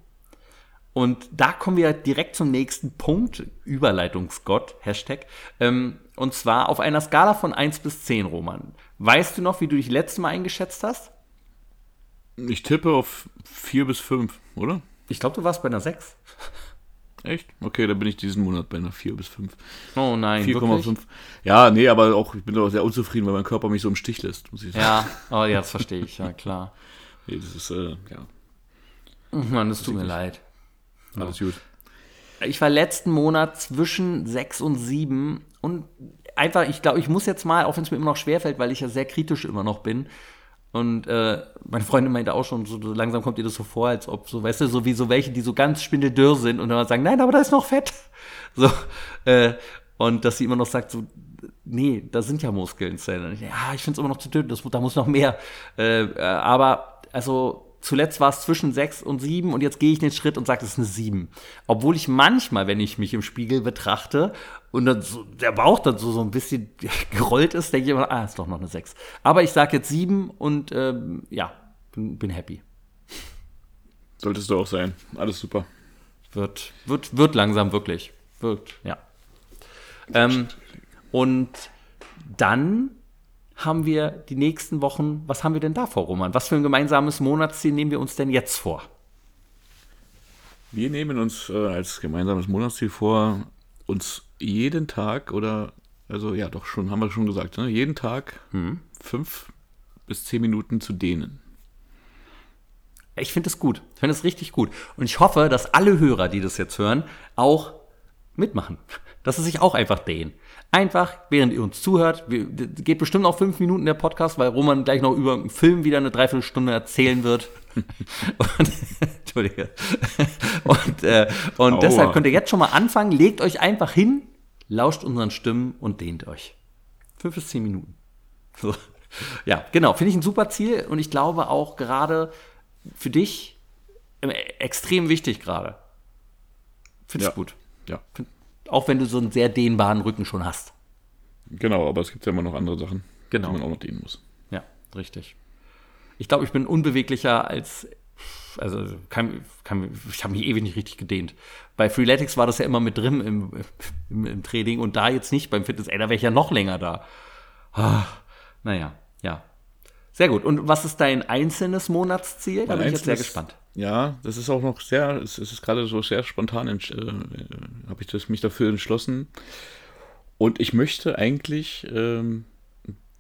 Und da kommen wir direkt zum nächsten Punkt, Überleitungsgott, Hashtag. Ähm, Und zwar auf einer Skala von 1 bis 10, Roman. Weißt du noch, wie du dich letztes Mal eingeschätzt hast? Ich tippe auf 4 bis 5, oder? Ich glaube, du warst bei einer 6. Echt? Okay, dann bin ich diesen Monat bei einer 4 bis 5. Oh nein, 4,5. Ja, nee, aber auch, ich bin auch sehr unzufrieden, weil mein Körper mich so im Stich lässt, muss ich sagen. Ja, oh ja, das verstehe ich, ja [laughs] klar. Nee, das ist, äh, ja, Mann, das tut mir leid. alles gut. Ich war letzten Monat zwischen 6 und 7 und einfach, ich glaube, ich muss jetzt mal, auch wenn es mir immer noch schwerfällt, weil ich ja sehr kritisch immer noch bin. Und äh, meine Freundin meinte auch schon, so, langsam kommt ihr das so vor, als ob so, weißt du, so wie so welche, die so ganz spindeldürr sind und dann sagen, nein, aber da ist noch Fett. [laughs] So, äh, und dass sie immer noch sagt, so, nee, da sind ja Muskeln. Ja, ich finde es immer noch zu dünn, das, da muss noch mehr. Äh, äh, aber, also, zuletzt war es zwischen 6 und 7 und jetzt gehe ich den Schritt und sage, das ist eine 7. Obwohl ich manchmal, wenn ich mich im Spiegel betrachte und dann so, der Bauch dann so, so ein bisschen [laughs] gerollt ist, denke ich immer, ah, ist doch noch eine 6. Aber ich sage jetzt 7 und ähm, ja, bin, bin happy. Solltest du auch sein. Alles super. Wird, wird, wird langsam wirklich. Wird, ja. Ähm, und dann haben wir die nächsten Wochen, was haben wir denn da vor, Roman? Was für ein gemeinsames Monatsziel nehmen wir uns denn jetzt vor? Wir nehmen uns äh, als gemeinsames Monatsziel vor, uns jeden Tag oder, also ja, doch schon, haben wir schon gesagt, ne? jeden Tag fünf bis zehn Minuten zu dehnen. Ich finde es gut. Ich finde es richtig gut. Und ich hoffe, dass alle Hörer, die das jetzt hören, auch mitmachen. [laughs] Dass sie sich auch einfach dehnen. Einfach, während ihr uns zuhört, wir, geht bestimmt auch fünf Minuten der Podcast, weil Roman gleich noch über einen Film wieder eine Dreiviertelstunde erzählen wird. [laughs] und, [laughs] Entschuldige. Und, äh, und Aua. deshalb könnt ihr jetzt schon mal anfangen, legt euch einfach hin, lauscht unseren Stimmen und dehnt euch. Fünf bis zehn Minuten. So. Ja, genau. Finde ich ein super Ziel und ich glaube auch gerade für dich äh, extrem wichtig gerade. Finde ich Ja. gut. Ja, Auch wenn du so einen sehr dehnbaren Rücken schon hast. genau, aber es gibt ja immer noch andere Sachen, Genau. die man auch noch dehnen muss. Ja, richtig. Ich glaube, ich bin unbeweglicher als. Also, kann, kann, ich habe mich ewig nicht richtig gedehnt. Bei Freeletics war das ja immer mit drin im, im, im Training und da jetzt nicht beim Fitness. Ey, da wäre ich ja noch länger da. Ah, naja, ja. Sehr gut. Und was ist dein einzelnes Monatsziel? Da bin ich jetzt sehr gespannt. Ja, das ist auch noch sehr, es ist gerade so sehr spontan, entsch- äh, habe ich das, mich dafür entschlossen. Und ich möchte eigentlich ähm,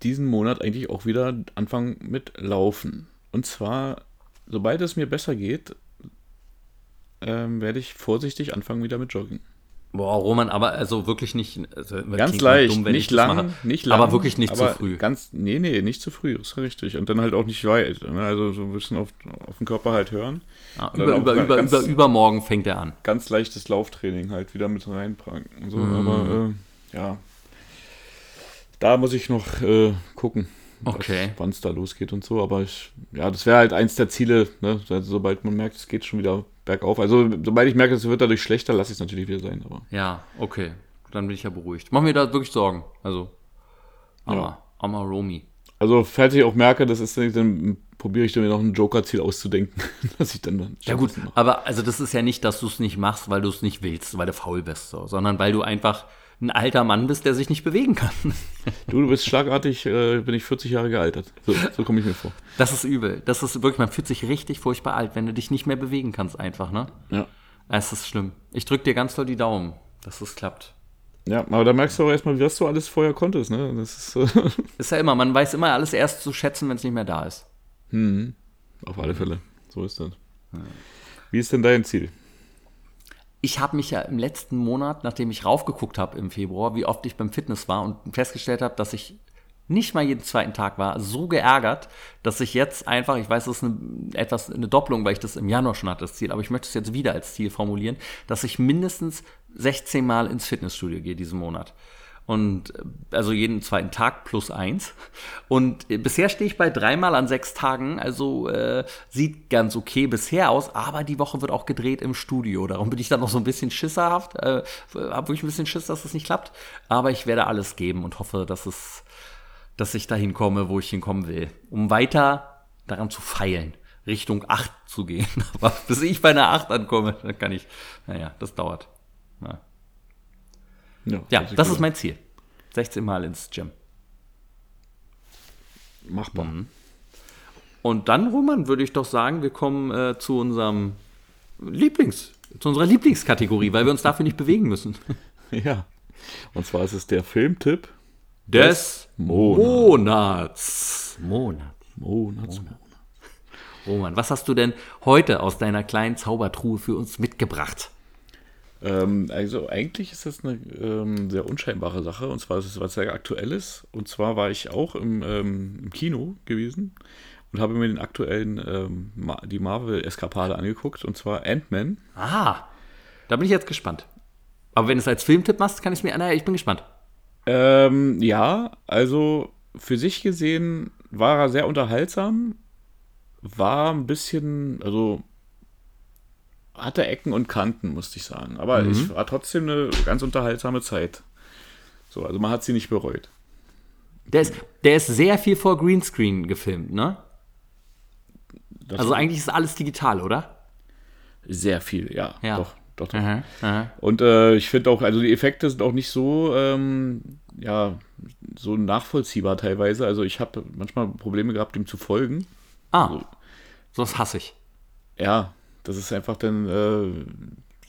diesen Monat eigentlich auch wieder anfangen mit Laufen. Und zwar, sobald es mir besser geht, ähm, werde ich vorsichtig anfangen wieder mit Joggen. Boah, Roman, aber also wirklich nicht. Also, Ganz leicht, dumm, wenn nicht lang, mache. nicht lang. Aber wirklich nicht zu aber früh. Ganz, nee, nee, nicht zu früh, ist richtig. Und dann halt auch nicht weit. Ne? Also so ein bisschen auf, auf den Körper halt hören. Dann über, über, über, ganz- über, übermorgen fängt er an. ganz leichtes Lauftraining halt wieder mit reinpacken. und So, Mhm. aber äh, ja, da muss ich noch äh, gucken, Okay. wann es da losgeht und so. Aber ich, ja, das wäre halt eins der Ziele, ne? also, sobald man merkt, es geht schon wieder bergauf. Also sobald ich merke, es wird dadurch schlechter, lasse ich es natürlich wieder sein. Aber Ja, okay. Dann bin ich ja beruhigt. Mach mir da wirklich Sorgen. Also, aber, Ja. aber Romy. also falls ich auch merke, das ist dann probiere ich dann mir noch ein Joker-Ziel auszudenken, [laughs] dass ich dann dann Ja gut, aber also das ist ja nicht, dass du es nicht machst, weil du es nicht willst, weil du faul bist, so, sondern weil du einfach ein alter Mann bist, der sich nicht bewegen kann. Du, du bist schlagartig, äh, bin ich 40 Jahre gealtert. So, so komme ich mir vor. Das ist übel. Das ist wirklich, man fühlt sich richtig furchtbar alt, wenn du dich nicht mehr bewegen kannst einfach, ne? Ja. Es ist schlimm. Ich drück dir ganz doll die Daumen, dass es klappt. Ja, aber da merkst du auch erstmal, was du alles vorher konntest, ne? Das ist äh, [laughs] Ist ja immer, man weiß immer alles erst zu schätzen, wenn es nicht mehr da ist. auf alle Fälle. So ist das. Wie ist denn dein Ziel? Ich habe mich ja im letzten Monat, nachdem ich raufgeguckt habe im Februar, wie oft ich beim Fitness war und festgestellt habe, dass ich nicht mal jeden zweiten Tag war, so geärgert, dass ich jetzt einfach, ich weiß, das ist eine, etwas eine Doppelung, weil ich das im Januar schon hatte, das Ziel, aber ich möchte es jetzt wieder als Ziel formulieren, dass ich mindestens 16 Mal ins Fitnessstudio gehe diesen Monat. Und also jeden zweiten Tag plus eins. Und äh, bisher stehe ich bei dreimal an sechs Tagen. Also äh, sieht ganz okay bisher aus, aber die Woche wird auch gedreht im Studio. Darum bin ich dann noch so ein bisschen schisserhaft. Äh, habe wirklich ein bisschen Schiss, dass es nicht klappt. Aber ich werde alles geben und hoffe, dass es, dass ich dahin komme, wo ich hinkommen will. Um weiter daran zu feilen. Richtung 8 zu gehen. [laughs] Aber bis ich bei einer 8 ankomme, dann kann ich. Naja, das dauert. Ja, ja das gut ist mein Ziel. 16 Mal ins Gym. Machbar. Und dann, Roman, würde ich doch sagen, wir kommen äh, zu unserem Lieblings, zu unserer Lieblingskategorie, weil wir uns dafür nicht bewegen müssen. [laughs] Ja. Und zwar ist es der Filmtipp Des Monats. Monats. Monat. Monats. Roman, was hast du denn heute aus deiner kleinen Zaubertruhe für uns mitgebracht? Ähm, also eigentlich ist das eine ähm, sehr unscheinbare Sache und zwar ist es was sehr Aktuelles. Und zwar war ich auch im, ähm, im Kino gewesen und habe mir den aktuellen ähm, Ma die Marvel-Eskapade angeguckt und zwar Ant-Man. Ah, da bin ich jetzt gespannt. Aber wenn du es als Filmtipp machst, kann ich es mir. Naja, ich bin gespannt. Ähm, ja, also für sich gesehen war er sehr unterhaltsam, war ein bisschen, also hatte Ecken und Kanten, musste ich sagen. Aber es war trotzdem eine ganz unterhaltsame Zeit. So, also man hat sie nicht bereut. Der ist, der ist sehr viel vor Greenscreen gefilmt, ne? Das Also eigentlich ist alles digital, oder? sehr viel, ja. Ja. Doch, doch, doch. Aha, aha. Und äh, ich finde auch, also die Effekte sind auch nicht so, ähm, ja, so nachvollziehbar teilweise. Also ich habe manchmal Probleme gehabt, ihm zu folgen. Ah, sowas hasse ich. Ja, das ist einfach dann, äh,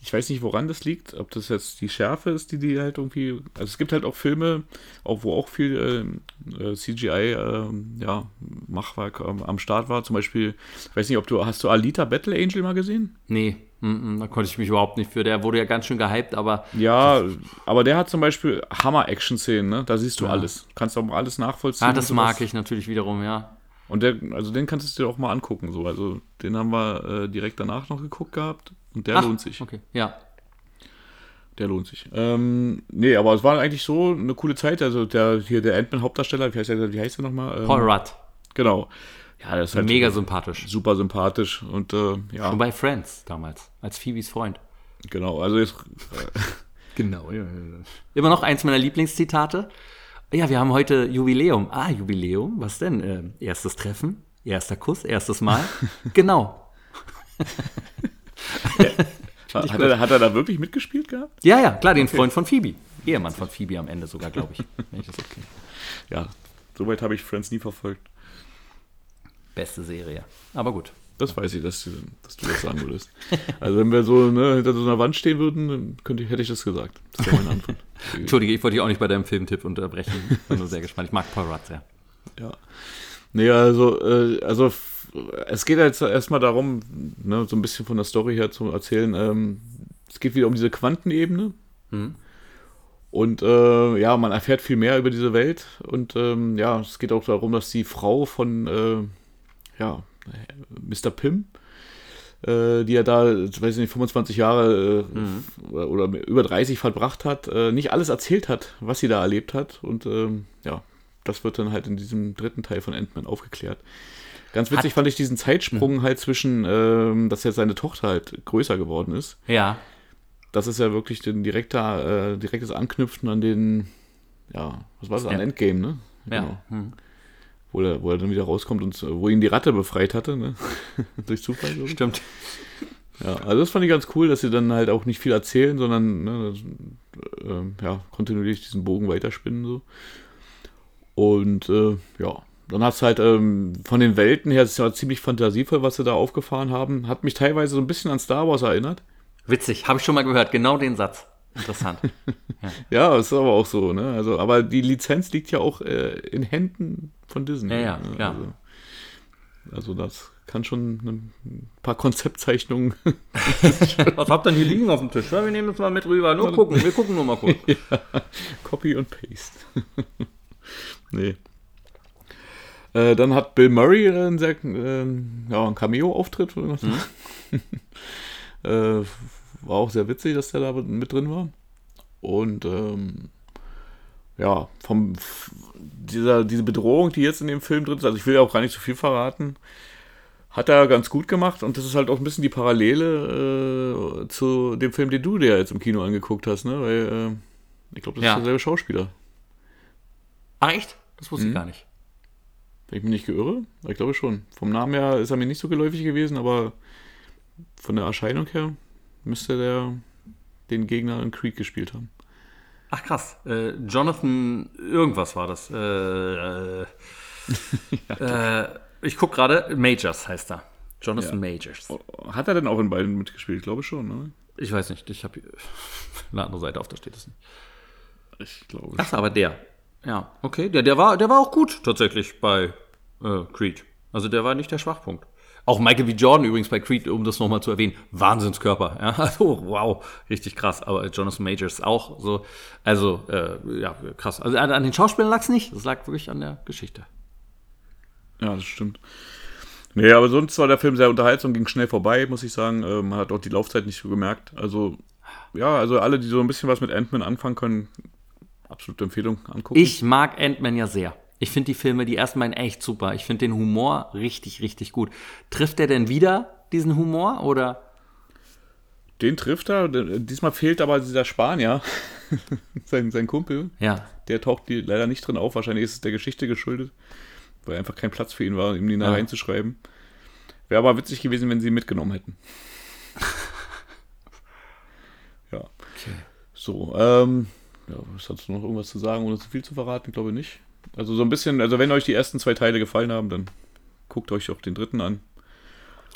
ich weiß nicht, woran das liegt, ob das jetzt die Schärfe ist, die die halt irgendwie, also es gibt halt auch Filme, auch wo auch viel äh, CGI, äh, ja, Machwerk ähm, am Start war, zum Beispiel, ich weiß nicht, ob du, hast du Alita Battle Angel mal gesehen? Nee, da konnte ich mich überhaupt nicht für. Der wurde ja ganz schön gehypt, aber Ja, aber der hat zum Beispiel Hammer-Action-Szenen, ne? Da siehst du alles. Kannst auch alles nachvollziehen. ah, das mag ich natürlich wiederum, ja. Und der, also den kannst du dir auch mal angucken, so. Also den haben wir äh, direkt danach noch geguckt gehabt und der Ach, lohnt sich. Okay, ja. Der lohnt sich. Ähm, nee, aber es war eigentlich so eine coole Zeit. Also der hier der Ant-Man-Hauptdarsteller, wie heißt der, wie heißt der nochmal? Ähm, Paul Rudd, Genau. Ja, das ist halt mega sympathisch. super sympathisch und äh, ja, Und bei Friends damals, als Phoebes Freund. genau. Also jetzt, [laughs] Genau, ja, ja. Immer noch eins meiner Lieblingszitate. Ja, wir haben heute Jubiläum. Ah, Jubiläum, was denn? Äh, erstes Treffen, erster Kuss, erstes Mal. [laughs] genau. [laughs] hat, er, hat er da wirklich mitgespielt gehabt? Ja, ja, klar, den Freund von Phoebe. Ehemann von Phoebe am Ende sogar, glaube ich. [laughs] Wenn ich das okay. Ja, soweit habe ich Friends nie verfolgt. Beste Serie. Aber gut. Das weiß ich, dass, du- dass du das sagen würdest. Also wenn wir so ne, hinter so einer Wand stehen würden, dann könnte hätte ich das gesagt. Das wäre meine Antwort. [laughs] Entschuldige, ich wollte dich auch nicht bei deinem Filmtipp unterbrechen. Ich bin nur sehr gespannt. Ich mag Paul Rudd sehr. Ja. Nee, also, äh, also es geht jetzt erstmal darum, ne, so ein bisschen von der Story her zu erzählen. Ähm, es geht wieder um diese Quantenebene. Und äh, ja, man erfährt viel mehr über diese Welt. Und ähm, ja, es geht auch darum, dass die Frau von äh, ja, Mr. Pym, äh, die er da, weiß ich nicht, 25 Jahre äh, oder, oder über 30 verbracht hat, äh, nicht alles erzählt hat, was sie da erlebt hat. Und ähm, ja, das wird dann halt in diesem dritten Teil von Ant-Man aufgeklärt. Ganz witzig fand ich diesen Zeitsprung halt zwischen, ähm, dass jetzt seine Tochter halt größer geworden ist. Ja. Das ist ja wirklich ein direkter, äh, direktes Anknüpfen an den, ja, was war das, an Ja. Endgame, ne? Ja. Hm. Wo, er, wo er dann wieder rauskommt und äh, wo ihn die Ratte befreit hatte, ne? [laughs] Durch Zufall. ich. Stimmt. Ja, also das fand ich ganz cool, dass sie dann halt auch nicht viel erzählen, sondern ne, das, ähm, ja, kontinuierlich diesen Bogen weiterspinnen so. Und äh, ja, dann hat es halt ähm, von den Welten her, es ist ja ziemlich fantasievoll, was sie da aufgefahren haben. Hat mich teilweise so ein bisschen an Star Wars erinnert. Witzig, habe ich schon mal gehört. Genau den Satz. Interessant. [laughs] Ja, ist aber auch so, ne? Also, aber die Lizenz liegt ja auch äh, in Händen von Disney. Ja, ja, ne? klar. Also, also das kann schon ein paar Konzeptzeichnungen [laughs] Was habt ihr denn hier liegen auf dem Tisch? Ja, wir nehmen das mal mit rüber. Nur gucken, wir gucken nur mal kurz. [laughs] Copy und Paste. [laughs] nee. Äh, dann hat Bill Murray äh, einen, sehr, äh, ja, einen Cameo-Auftritt. sagen. äh, war auch sehr witzig, dass der da mit drin war. Und ähm, ja, vom dieser, diese Bedrohung, die jetzt in dem Film drin ist, also ich will ja auch gar nicht so viel verraten, hat er ganz gut gemacht und das ist halt auch ein bisschen die Parallele äh, zu dem Film, den du dir jetzt im Kino angeguckt hast, ne? Weil äh, ich glaube, das Ja. ist derselbe Schauspieler. Ach echt? Das wusste ich gar nicht. Wenn ich mich nicht geirre, ich glaube schon. Vom Namen her ist er mir nicht so geläufig gewesen, aber von der Erscheinung her müsste der den Gegner in Creed gespielt haben. Ach krass. Äh, Jonathan, irgendwas war das. Äh, [laughs] äh, äh, ich guck gerade, Majors heißt er. Jonathan Ja. Majors. Hat er denn auch in beiden mitgespielt? Ich glaube schon, ne? Ich weiß nicht, ich habe [laughs] eine andere Seite auf, da steht es nicht. Ich glaube Ach, aber der. Ja, okay. Der, der, war, der war auch gut tatsächlich bei äh, Creed. Also der war nicht der Schwachpunkt. Auch Michael B. Jordan übrigens bei Creed, um das nochmal zu erwähnen, Wahnsinnskörper. Ja, [laughs] also wow, richtig krass. Aber Jonathan Majors auch so. Also äh, ja, krass. Also an, an den Schauspielern lag es nicht. Das lag wirklich an der Geschichte. Ja, das stimmt. Nee, aber sonst war der Film sehr unterhaltsam, ging schnell vorbei, muss ich sagen. Äh, man hat auch die Laufzeit nicht so gemerkt. Also, ja, also alle, die so ein bisschen was mit Ant-Man anfangen können, absolute Empfehlung angucken. Ich mag Ant-Man ja sehr. Ich finde die Filme, die ersten beiden echt super. Ich finde den Humor richtig, richtig gut. Trifft er denn wieder diesen Humor oder? Den trifft er. Diesmal fehlt aber dieser Spanier, [laughs] sein, sein Kumpel. Ja, Der taucht die leider nicht drin auf. Wahrscheinlich ist es der Geschichte geschuldet, weil einfach kein Platz für ihn war, ihm die da Ja. reinzuschreiben. Wäre aber witzig gewesen, wenn sie ihn mitgenommen hätten. [laughs] ja. okay. So, ähm, ja, was hast du noch irgendwas zu sagen, ohne zu viel zu verraten? Ich glaube nicht. Also so ein bisschen, also wenn euch die ersten zwei Teile gefallen haben, dann guckt euch auch den dritten an.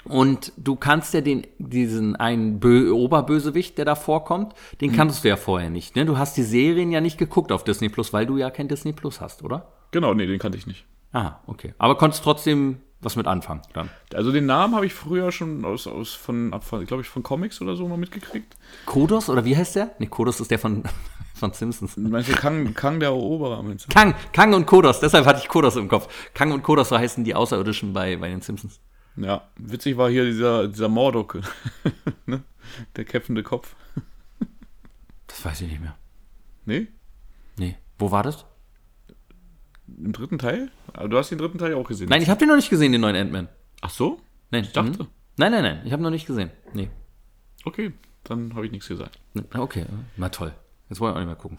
Und du kannst ja den, diesen einen Bö Oberbösewicht, der da vorkommt, den kanntest du ja vorher nicht. Ne? Du hast die Serien ja nicht geguckt auf Disney Plus, weil du ja kein Disney Plus hast, oder? Genau, nee, den kannte ich nicht. Ah, okay. Aber konntest trotzdem was mit anfangen dann. Also den Namen habe ich früher schon aus, aus von, von glaube ich, von Comics oder so mal mitgekriegt. Kodos, oder wie heißt der? Nee, Kodos ist der von, von Simpsons. Du Kang, Kang der Eroberer? Meinst du? Kang, Kang und Kodos, deshalb hatte ich Kodos im Kopf. Kang und Kodos, so heißen die Außerirdischen bei, bei den Simpsons. Ja, witzig war hier dieser, dieser Mordok, [laughs] ne? der kämpfende Kopf. Das weiß ich nicht mehr. Nee? Nee. Wo war das? Im dritten Teil? Aber du hast den dritten Teil auch gesehen. Nein, ich habe den noch nicht gesehen, den neuen Ant-Man. Ach so? Nein, Ich dachte. Mhm. Nein, nein, nein, ich habe noch nicht gesehen. Nee. Okay, dann habe ich nichts gesagt. Okay, na toll. Jetzt wollen wir auch nicht mehr gucken.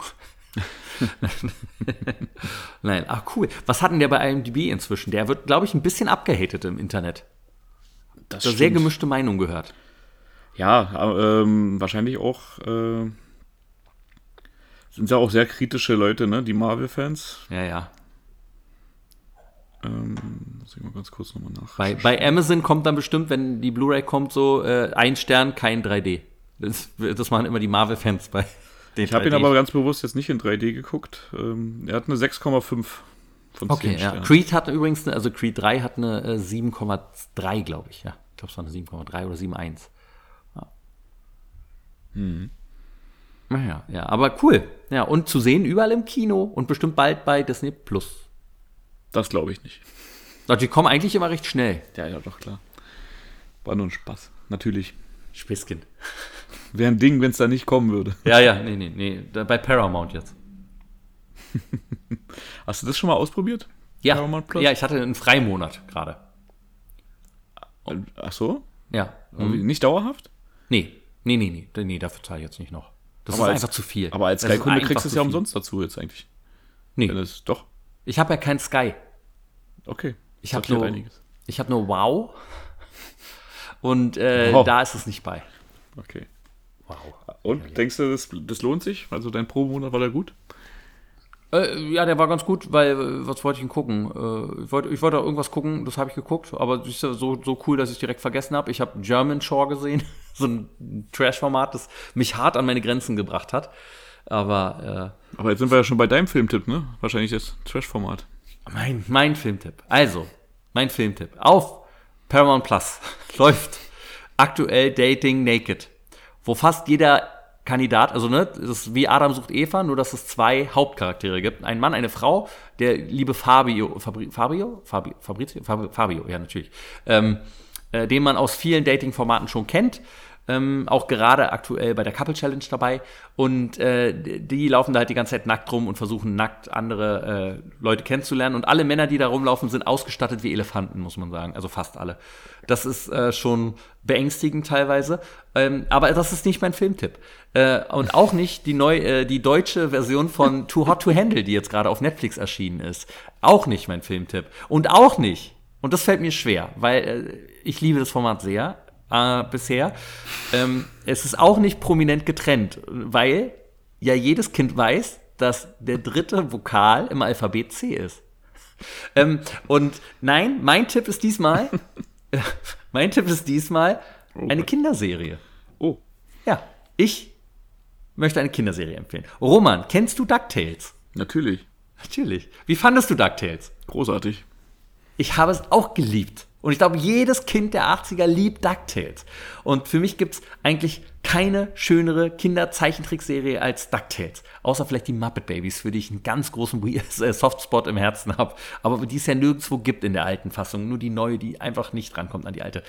[laughs] Nein, ach cool. Was hat denn der bei IMDb inzwischen? Der wird, glaube ich, ein bisschen abgehatet im Internet. Das Da sehr gemischte Meinung gehört. Ja, ähm, wahrscheinlich auch äh, sind ja auch sehr kritische Leute, ne? Die Marvel-Fans. Ja, ja. Ähm, muss ich mal ganz kurz nochmal nach. Bei, bei Amazon kommt dann bestimmt, wenn die Blu-ray kommt, so äh, ein Stern, kein 3D. Das, das machen immer die Marvel-Fans bei Ich habe ihn aber ganz bewusst jetzt nicht in 3D geguckt. Ähm, er hat eine 6,5 von 10 Okay, ja. Creed hat übrigens, eine, also Creed 3 hat eine äh, 7,3, glaube ich. Ja, ich glaube, es war eine 7,3 oder 7,1. Ja. Naja, ja, aber cool. Ja, und zu sehen überall im Kino und bestimmt bald bei Disney Plus. Das glaube ich nicht. Die kommen eigentlich immer recht schnell. Ja, ja, doch klar. War nur ein Spaß. Natürlich. Späßchen. Wäre ein Ding, wenn es da nicht kommen würde. Ja, ja, nee, nee, nee. Bei Paramount jetzt. [laughs] Hast du das schon mal ausprobiert? Ja, Paramount Plus? ja ich hatte einen Freimonat gerade. Ach so? Ja. Aber Nicht dauerhaft? Nee, nee, nee, nee, nee, dafür zahle ich jetzt nicht noch. Das Aber ist als- einfach zu viel. Aber als Sky-Kunde kriegst du es ja umsonst dazu jetzt eigentlich. Nee, Wenn es doch. ich habe ja kein Sky. Okay. Ich habe nur, ich hab nur Wow. [laughs] Und äh, Wow. da ist es nicht bei. Okay. Wow. Und denkst du, das, das lohnt sich? Also dein Pro-Monat war der gut? Äh, ja, der war ganz gut, weil, äh, was wollte ich denn gucken? Äh, ich wollte ich wollte irgendwas gucken, das habe ich geguckt, aber das ist ja so, so cool, dass ich direkt vergessen habe. Ich habe German Shore gesehen, [laughs] so ein Trash-Format, das mich hart an meine Grenzen gebracht hat. Aber Aber jetzt sind wir ja schon bei deinem Filmtipp, ne? Wahrscheinlich das Trash-Format. äh, mein, mein Filmtipp. Also, mein Filmtipp. Auf Paramount Plus [laughs] läuft aktuell Dating Naked, wo fast jeder Kandidat, also ne, das ist wie Adam sucht Eva, nur dass es zwei Hauptcharaktere gibt. Ein Mann, eine Frau, der liebe Fabio, Fabri, Fabio? Fabi, Fabrizio? Fabio, Fabio, ja, natürlich. Ähm, äh, den man aus vielen Dating-Formaten schon kennt. Ähm, auch gerade aktuell bei der Couple Challenge dabei. Und äh, die laufen da halt die ganze Zeit nackt rum und versuchen nackt andere äh, Leute kennenzulernen. Und alle Männer, die da rumlaufen, sind ausgestattet wie Elefanten, muss man sagen. Also fast alle. Das ist äh, schon beängstigend teilweise. Ähm, aber das ist nicht mein Filmtipp. Äh, und auch nicht die, neu, äh, die deutsche Version von Too Hot to Handle, die jetzt gerade auf Netflix erschienen ist. Auch nicht mein Filmtipp. Und auch nicht, und das fällt mir schwer, weil äh, ich liebe das Format sehr äh, bisher. Ähm, es ist auch nicht prominent getrennt, weil ja jedes Kind weiß, dass der dritte Vokal im Alphabet C ist. Ähm, und nein, mein Tipp ist diesmal, [laughs] mein Tipp ist diesmal eine Kinderserie. Oh. Ja, ich möchte eine Kinderserie empfehlen. Roman, kennst du DuckTales? Natürlich. Natürlich. Wie fandest du DuckTales? Großartig. Ich habe es auch geliebt. Und ich glaube, jedes Kind der 80er liebt DuckTales. Und für mich gibt es eigentlich keine schönere Kinderzeichentrickserie als DuckTales. Außer vielleicht die Muppet Babies, für die ich einen ganz großen [laughs] äh, Softspot im Herzen habe. Aber die es ja nirgendwo gibt in der alten Fassung. Nur die neue, die einfach nicht rankommt an die alte.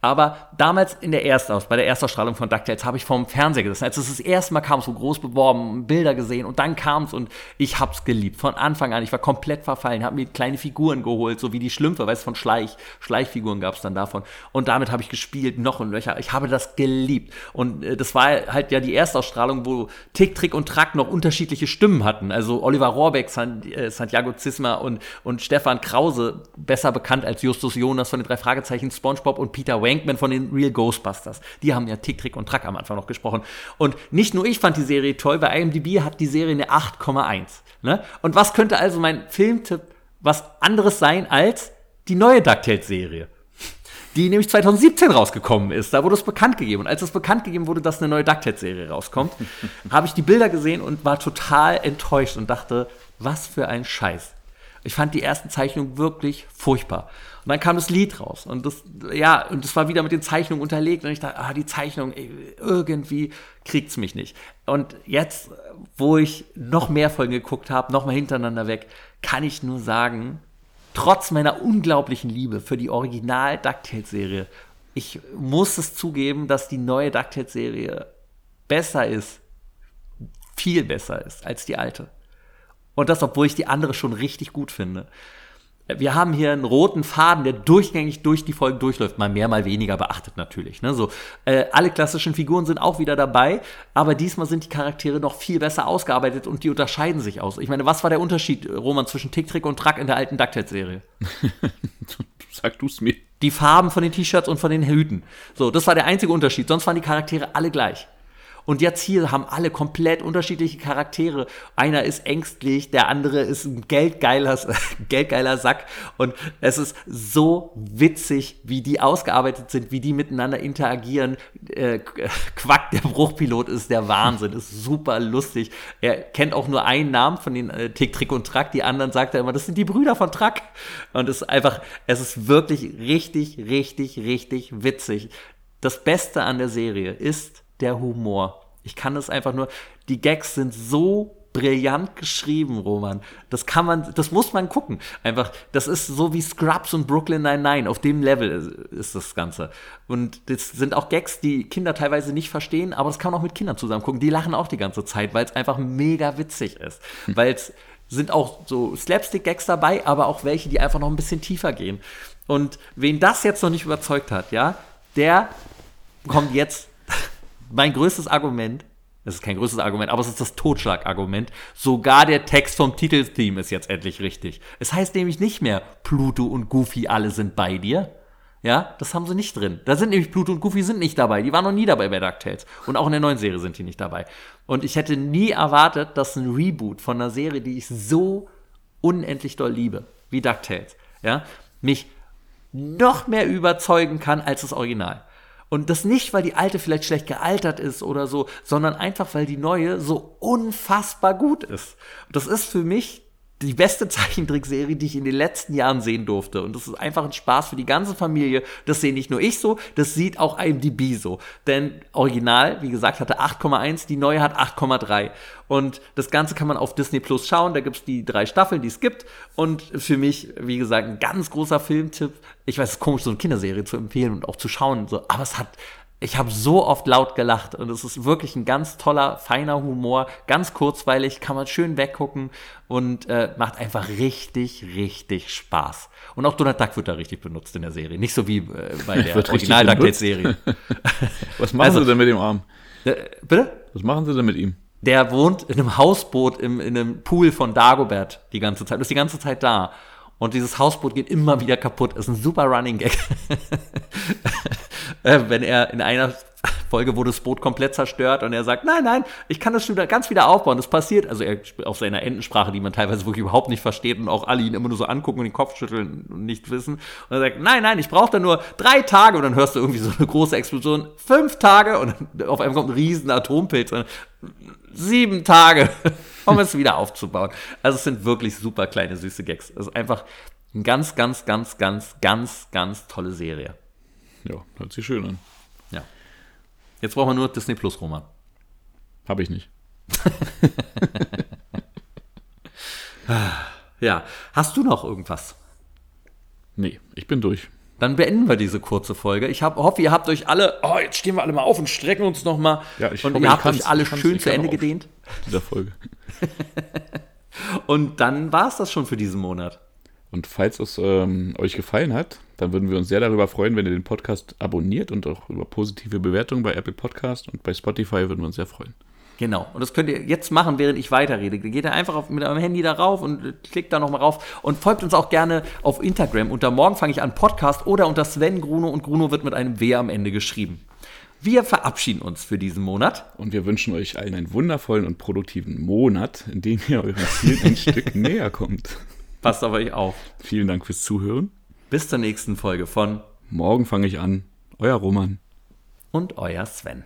Aber damals in der Erstaus, bei der Erstausstrahlung von DuckTales, habe ich vorm Fernseher gesessen. Als es das erste Mal kam, so groß beworben, Bilder gesehen und dann kam es und ich habe es geliebt. Von Anfang an. Ich war komplett verfallen, habe mir kleine Figuren geholt, so wie die Schlümpfe, weißt du, von Schleich. Schleichfiguren gab es dann davon. Und damit habe ich gespielt, noch und Löcher. Ich habe das geliebt. Und äh, das war halt ja die Erstausstrahlung, wo Tick, Trick und Track noch unterschiedliche Stimmen hatten. Also Oliver Rohrbeck, San, äh, Santiago Zisma und, und Stefan Krause, besser bekannt als Justus Jonas von den drei Fragezeichen, SpongeBob und Peter Wankman von den Real Ghostbusters. Die haben ja Tick, Trick und Track am Anfang noch gesprochen. Und nicht nur ich fand die Serie toll, bei IMDb hat die Serie eine 8,1. Ne? Und was könnte also mein Filmtipp was anderes sein als die neue DuckTales-Serie? Die nämlich 2017 rausgekommen ist. Da wurde es bekannt gegeben. Und als es bekannt gegeben wurde, dass eine neue DuckTales-Serie rauskommt, [laughs] habe ich die Bilder gesehen und war total enttäuscht und dachte, was für ein Scheiß. Ich fand die ersten Zeichnungen wirklich furchtbar. Und dann kam das Lied raus. Und das, ja, und das war wieder mit den Zeichnungen unterlegt. Und ich dachte, ah, die Zeichnung, ey, irgendwie kriegt's mich nicht. Und jetzt, wo ich noch mehr Folgen geguckt habe, noch mal hintereinander weg, kann ich nur sagen, trotz meiner unglaublichen Liebe für die Original DuckTales-Serie, ich muss es zugeben, dass die neue DuckTales-Serie besser ist, viel besser ist als die alte. Und das, obwohl ich die andere schon richtig gut finde wir haben hier einen roten Faden, der durchgängig durch die Folgen durchläuft, mal mehr, mal weniger beachtet natürlich. Ne? So, äh, alle klassischen Figuren sind auch wieder dabei, aber diesmal sind die Charaktere noch viel besser ausgearbeitet und die unterscheiden sich aus. Ich meine, was war der Unterschied, Roman, zwischen Tick, Trick und Track in der alten DuckTales-Serie? [laughs] Sag du's mir. Die Farben von den T-Shirts und von den Hüten. So, das war der einzige Unterschied. Sonst waren die Charaktere alle gleich. Und jetzt hier haben alle komplett unterschiedliche Charaktere. Einer ist ängstlich, der andere ist ein geldgeiler, [laughs] geldgeiler Sack. Und es ist so witzig, wie die ausgearbeitet sind, wie die miteinander interagieren. Äh, [laughs] Quack, der Bruchpilot, ist der Wahnsinn, ist super lustig. Er kennt auch nur einen Namen von den äh, Tick, Trick und Track. Die anderen sagt er immer, das sind die Brüder von Track. Und es ist einfach, es ist wirklich richtig, richtig, richtig witzig. Das Beste an der Serie ist, der Humor. Ich kann das einfach nur, die Gags sind so brillant geschrieben, Roman. Das kann man, das muss man gucken. Einfach, das ist so wie Scrubs und Brooklyn Nine-Nine. Auf dem Level ist, ist, das Ganze. Und das sind auch Gags, die Kinder teilweise nicht verstehen, aber das kann man auch mit Kindern zusammen gucken. Die lachen auch die ganze Zeit, weil es einfach mega witzig ist. Hm. Weil es sind auch so Slapstick-Gags dabei, aber auch welche, die einfach noch ein bisschen tiefer gehen. Und wen das jetzt noch nicht überzeugt hat, ja, der kommt jetzt mein größtes Argument, das ist kein größtes Argument, aber es ist das Totschlagargument. Sogar der Text vom Titeltheme ist jetzt endlich richtig. Es heißt nämlich nicht mehr, Pluto und Goofy alle sind bei dir. Ja, das haben sie nicht drin. Da sind nämlich Pluto und Goofy sind nicht dabei. Die waren noch nie dabei bei DuckTales. Und auch in der neuen Serie sind die nicht dabei. Und ich hätte nie erwartet, dass ein Reboot von einer Serie, die ich so unendlich doll liebe, wie DuckTales, ja, mich noch mehr überzeugen kann als das Original. Und das nicht, weil die alte vielleicht schlecht gealtert ist oder so, sondern einfach, weil die neue so unfassbar gut ist. Das ist für mich die beste [laughs] Zeichentrickserie, die ich in den letzten Jahren sehen durfte. Und das ist einfach ein Spaß für die ganze Familie. Das sehe nicht nur ich so, das sieht auch IMDb so. Denn Original, wie gesagt, hatte 8,1, die neue hat 8,3. Und das Ganze kann man auf Disney Plus schauen. Da gibt es die drei Staffeln, die es gibt. Und für mich, wie gesagt, ein ganz großer Filmtipp. Ich weiß, es ist komisch, so eine Kinderserie zu empfehlen und auch zu schauen. So, aber es hat ich habe so oft laut gelacht und es ist wirklich ein ganz toller, feiner Humor, ganz kurzweilig, kann man schön weggucken und äh, macht einfach richtig, richtig Spaß. Und auch Donald Duck wird da richtig benutzt in der Serie, nicht so wie äh, bei [laughs] der Original Duck Serie. [laughs] Was machen also, Sie denn mit dem Arm? Äh, bitte? Was machen Sie denn mit ihm? Der wohnt in einem Hausboot im, in einem Pool von Dagobert die ganze Zeit, ist die ganze Zeit da. Und dieses Hausboot geht immer wieder kaputt. Ist ein super Running Gag. [laughs] äh, wenn er in einer Folge wurde das Boot komplett zerstört und er sagt, nein, nein, ich kann das schon wieder ganz wieder aufbauen. Das passiert, also er auf seiner Entensprache, die man teilweise wirklich überhaupt nicht versteht und auch alle ihn immer nur so angucken und den Kopf schütteln und nicht wissen. Und er sagt, nein, nein, ich brauche da nur drei Tage und dann hörst du irgendwie so eine große Explosion, fünf Tage und auf einmal kommt ein riesen Atompilz. Sieben Tage, [laughs] um es wieder aufzubauen. Also es sind wirklich super kleine, süße Gags. Es ist einfach eine ganz, ganz, ganz, ganz, ganz, ganz tolle Serie. Ja, hört sich schön an. Ja. Jetzt brauchen wir nur Disney Plus, Roman. Habe ich nicht. [laughs] Ja. Hast du noch irgendwas? Nee, ich bin durch. Dann beenden wir diese kurze Folge. Ich hab, hoffe, ihr habt euch alle, oh, jetzt stehen wir alle mal auf und strecken uns noch mal. Ja, ich und hoffe, ihr habt euch alle schön zu Ende gedehnt. [laughs] Dieser Folge. [laughs] Und dann war es das schon für diesen Monat. Und falls es ähm, euch gefallen hat, dann würden wir uns sehr darüber freuen, wenn ihr den Podcast abonniert und auch über positive Bewertungen bei Apple Podcast und bei Spotify würden wir uns sehr freuen. Genau. Und das könnt ihr jetzt machen, während ich weiterrede. Geht ihr einfach auf, mit eurem Handy da rauf und äh, klickt da nochmal rauf und folgt uns auch gerne auf Instagram. Unter Morgen fange ich an Podcast oder unter Sven Gruno und Gruno wird mit einem W am Ende geschrieben. Wir verabschieden uns für diesen Monat. Und wir wünschen euch allen einen wundervollen und produktiven Monat, in dem ihr eurem Ziel ein [laughs] Stück näher kommt. Passt auf euch auf. Vielen Dank fürs Zuhören. Bis zur nächsten Folge von Morgen fange ich an. Euer Roman. und euer Sven.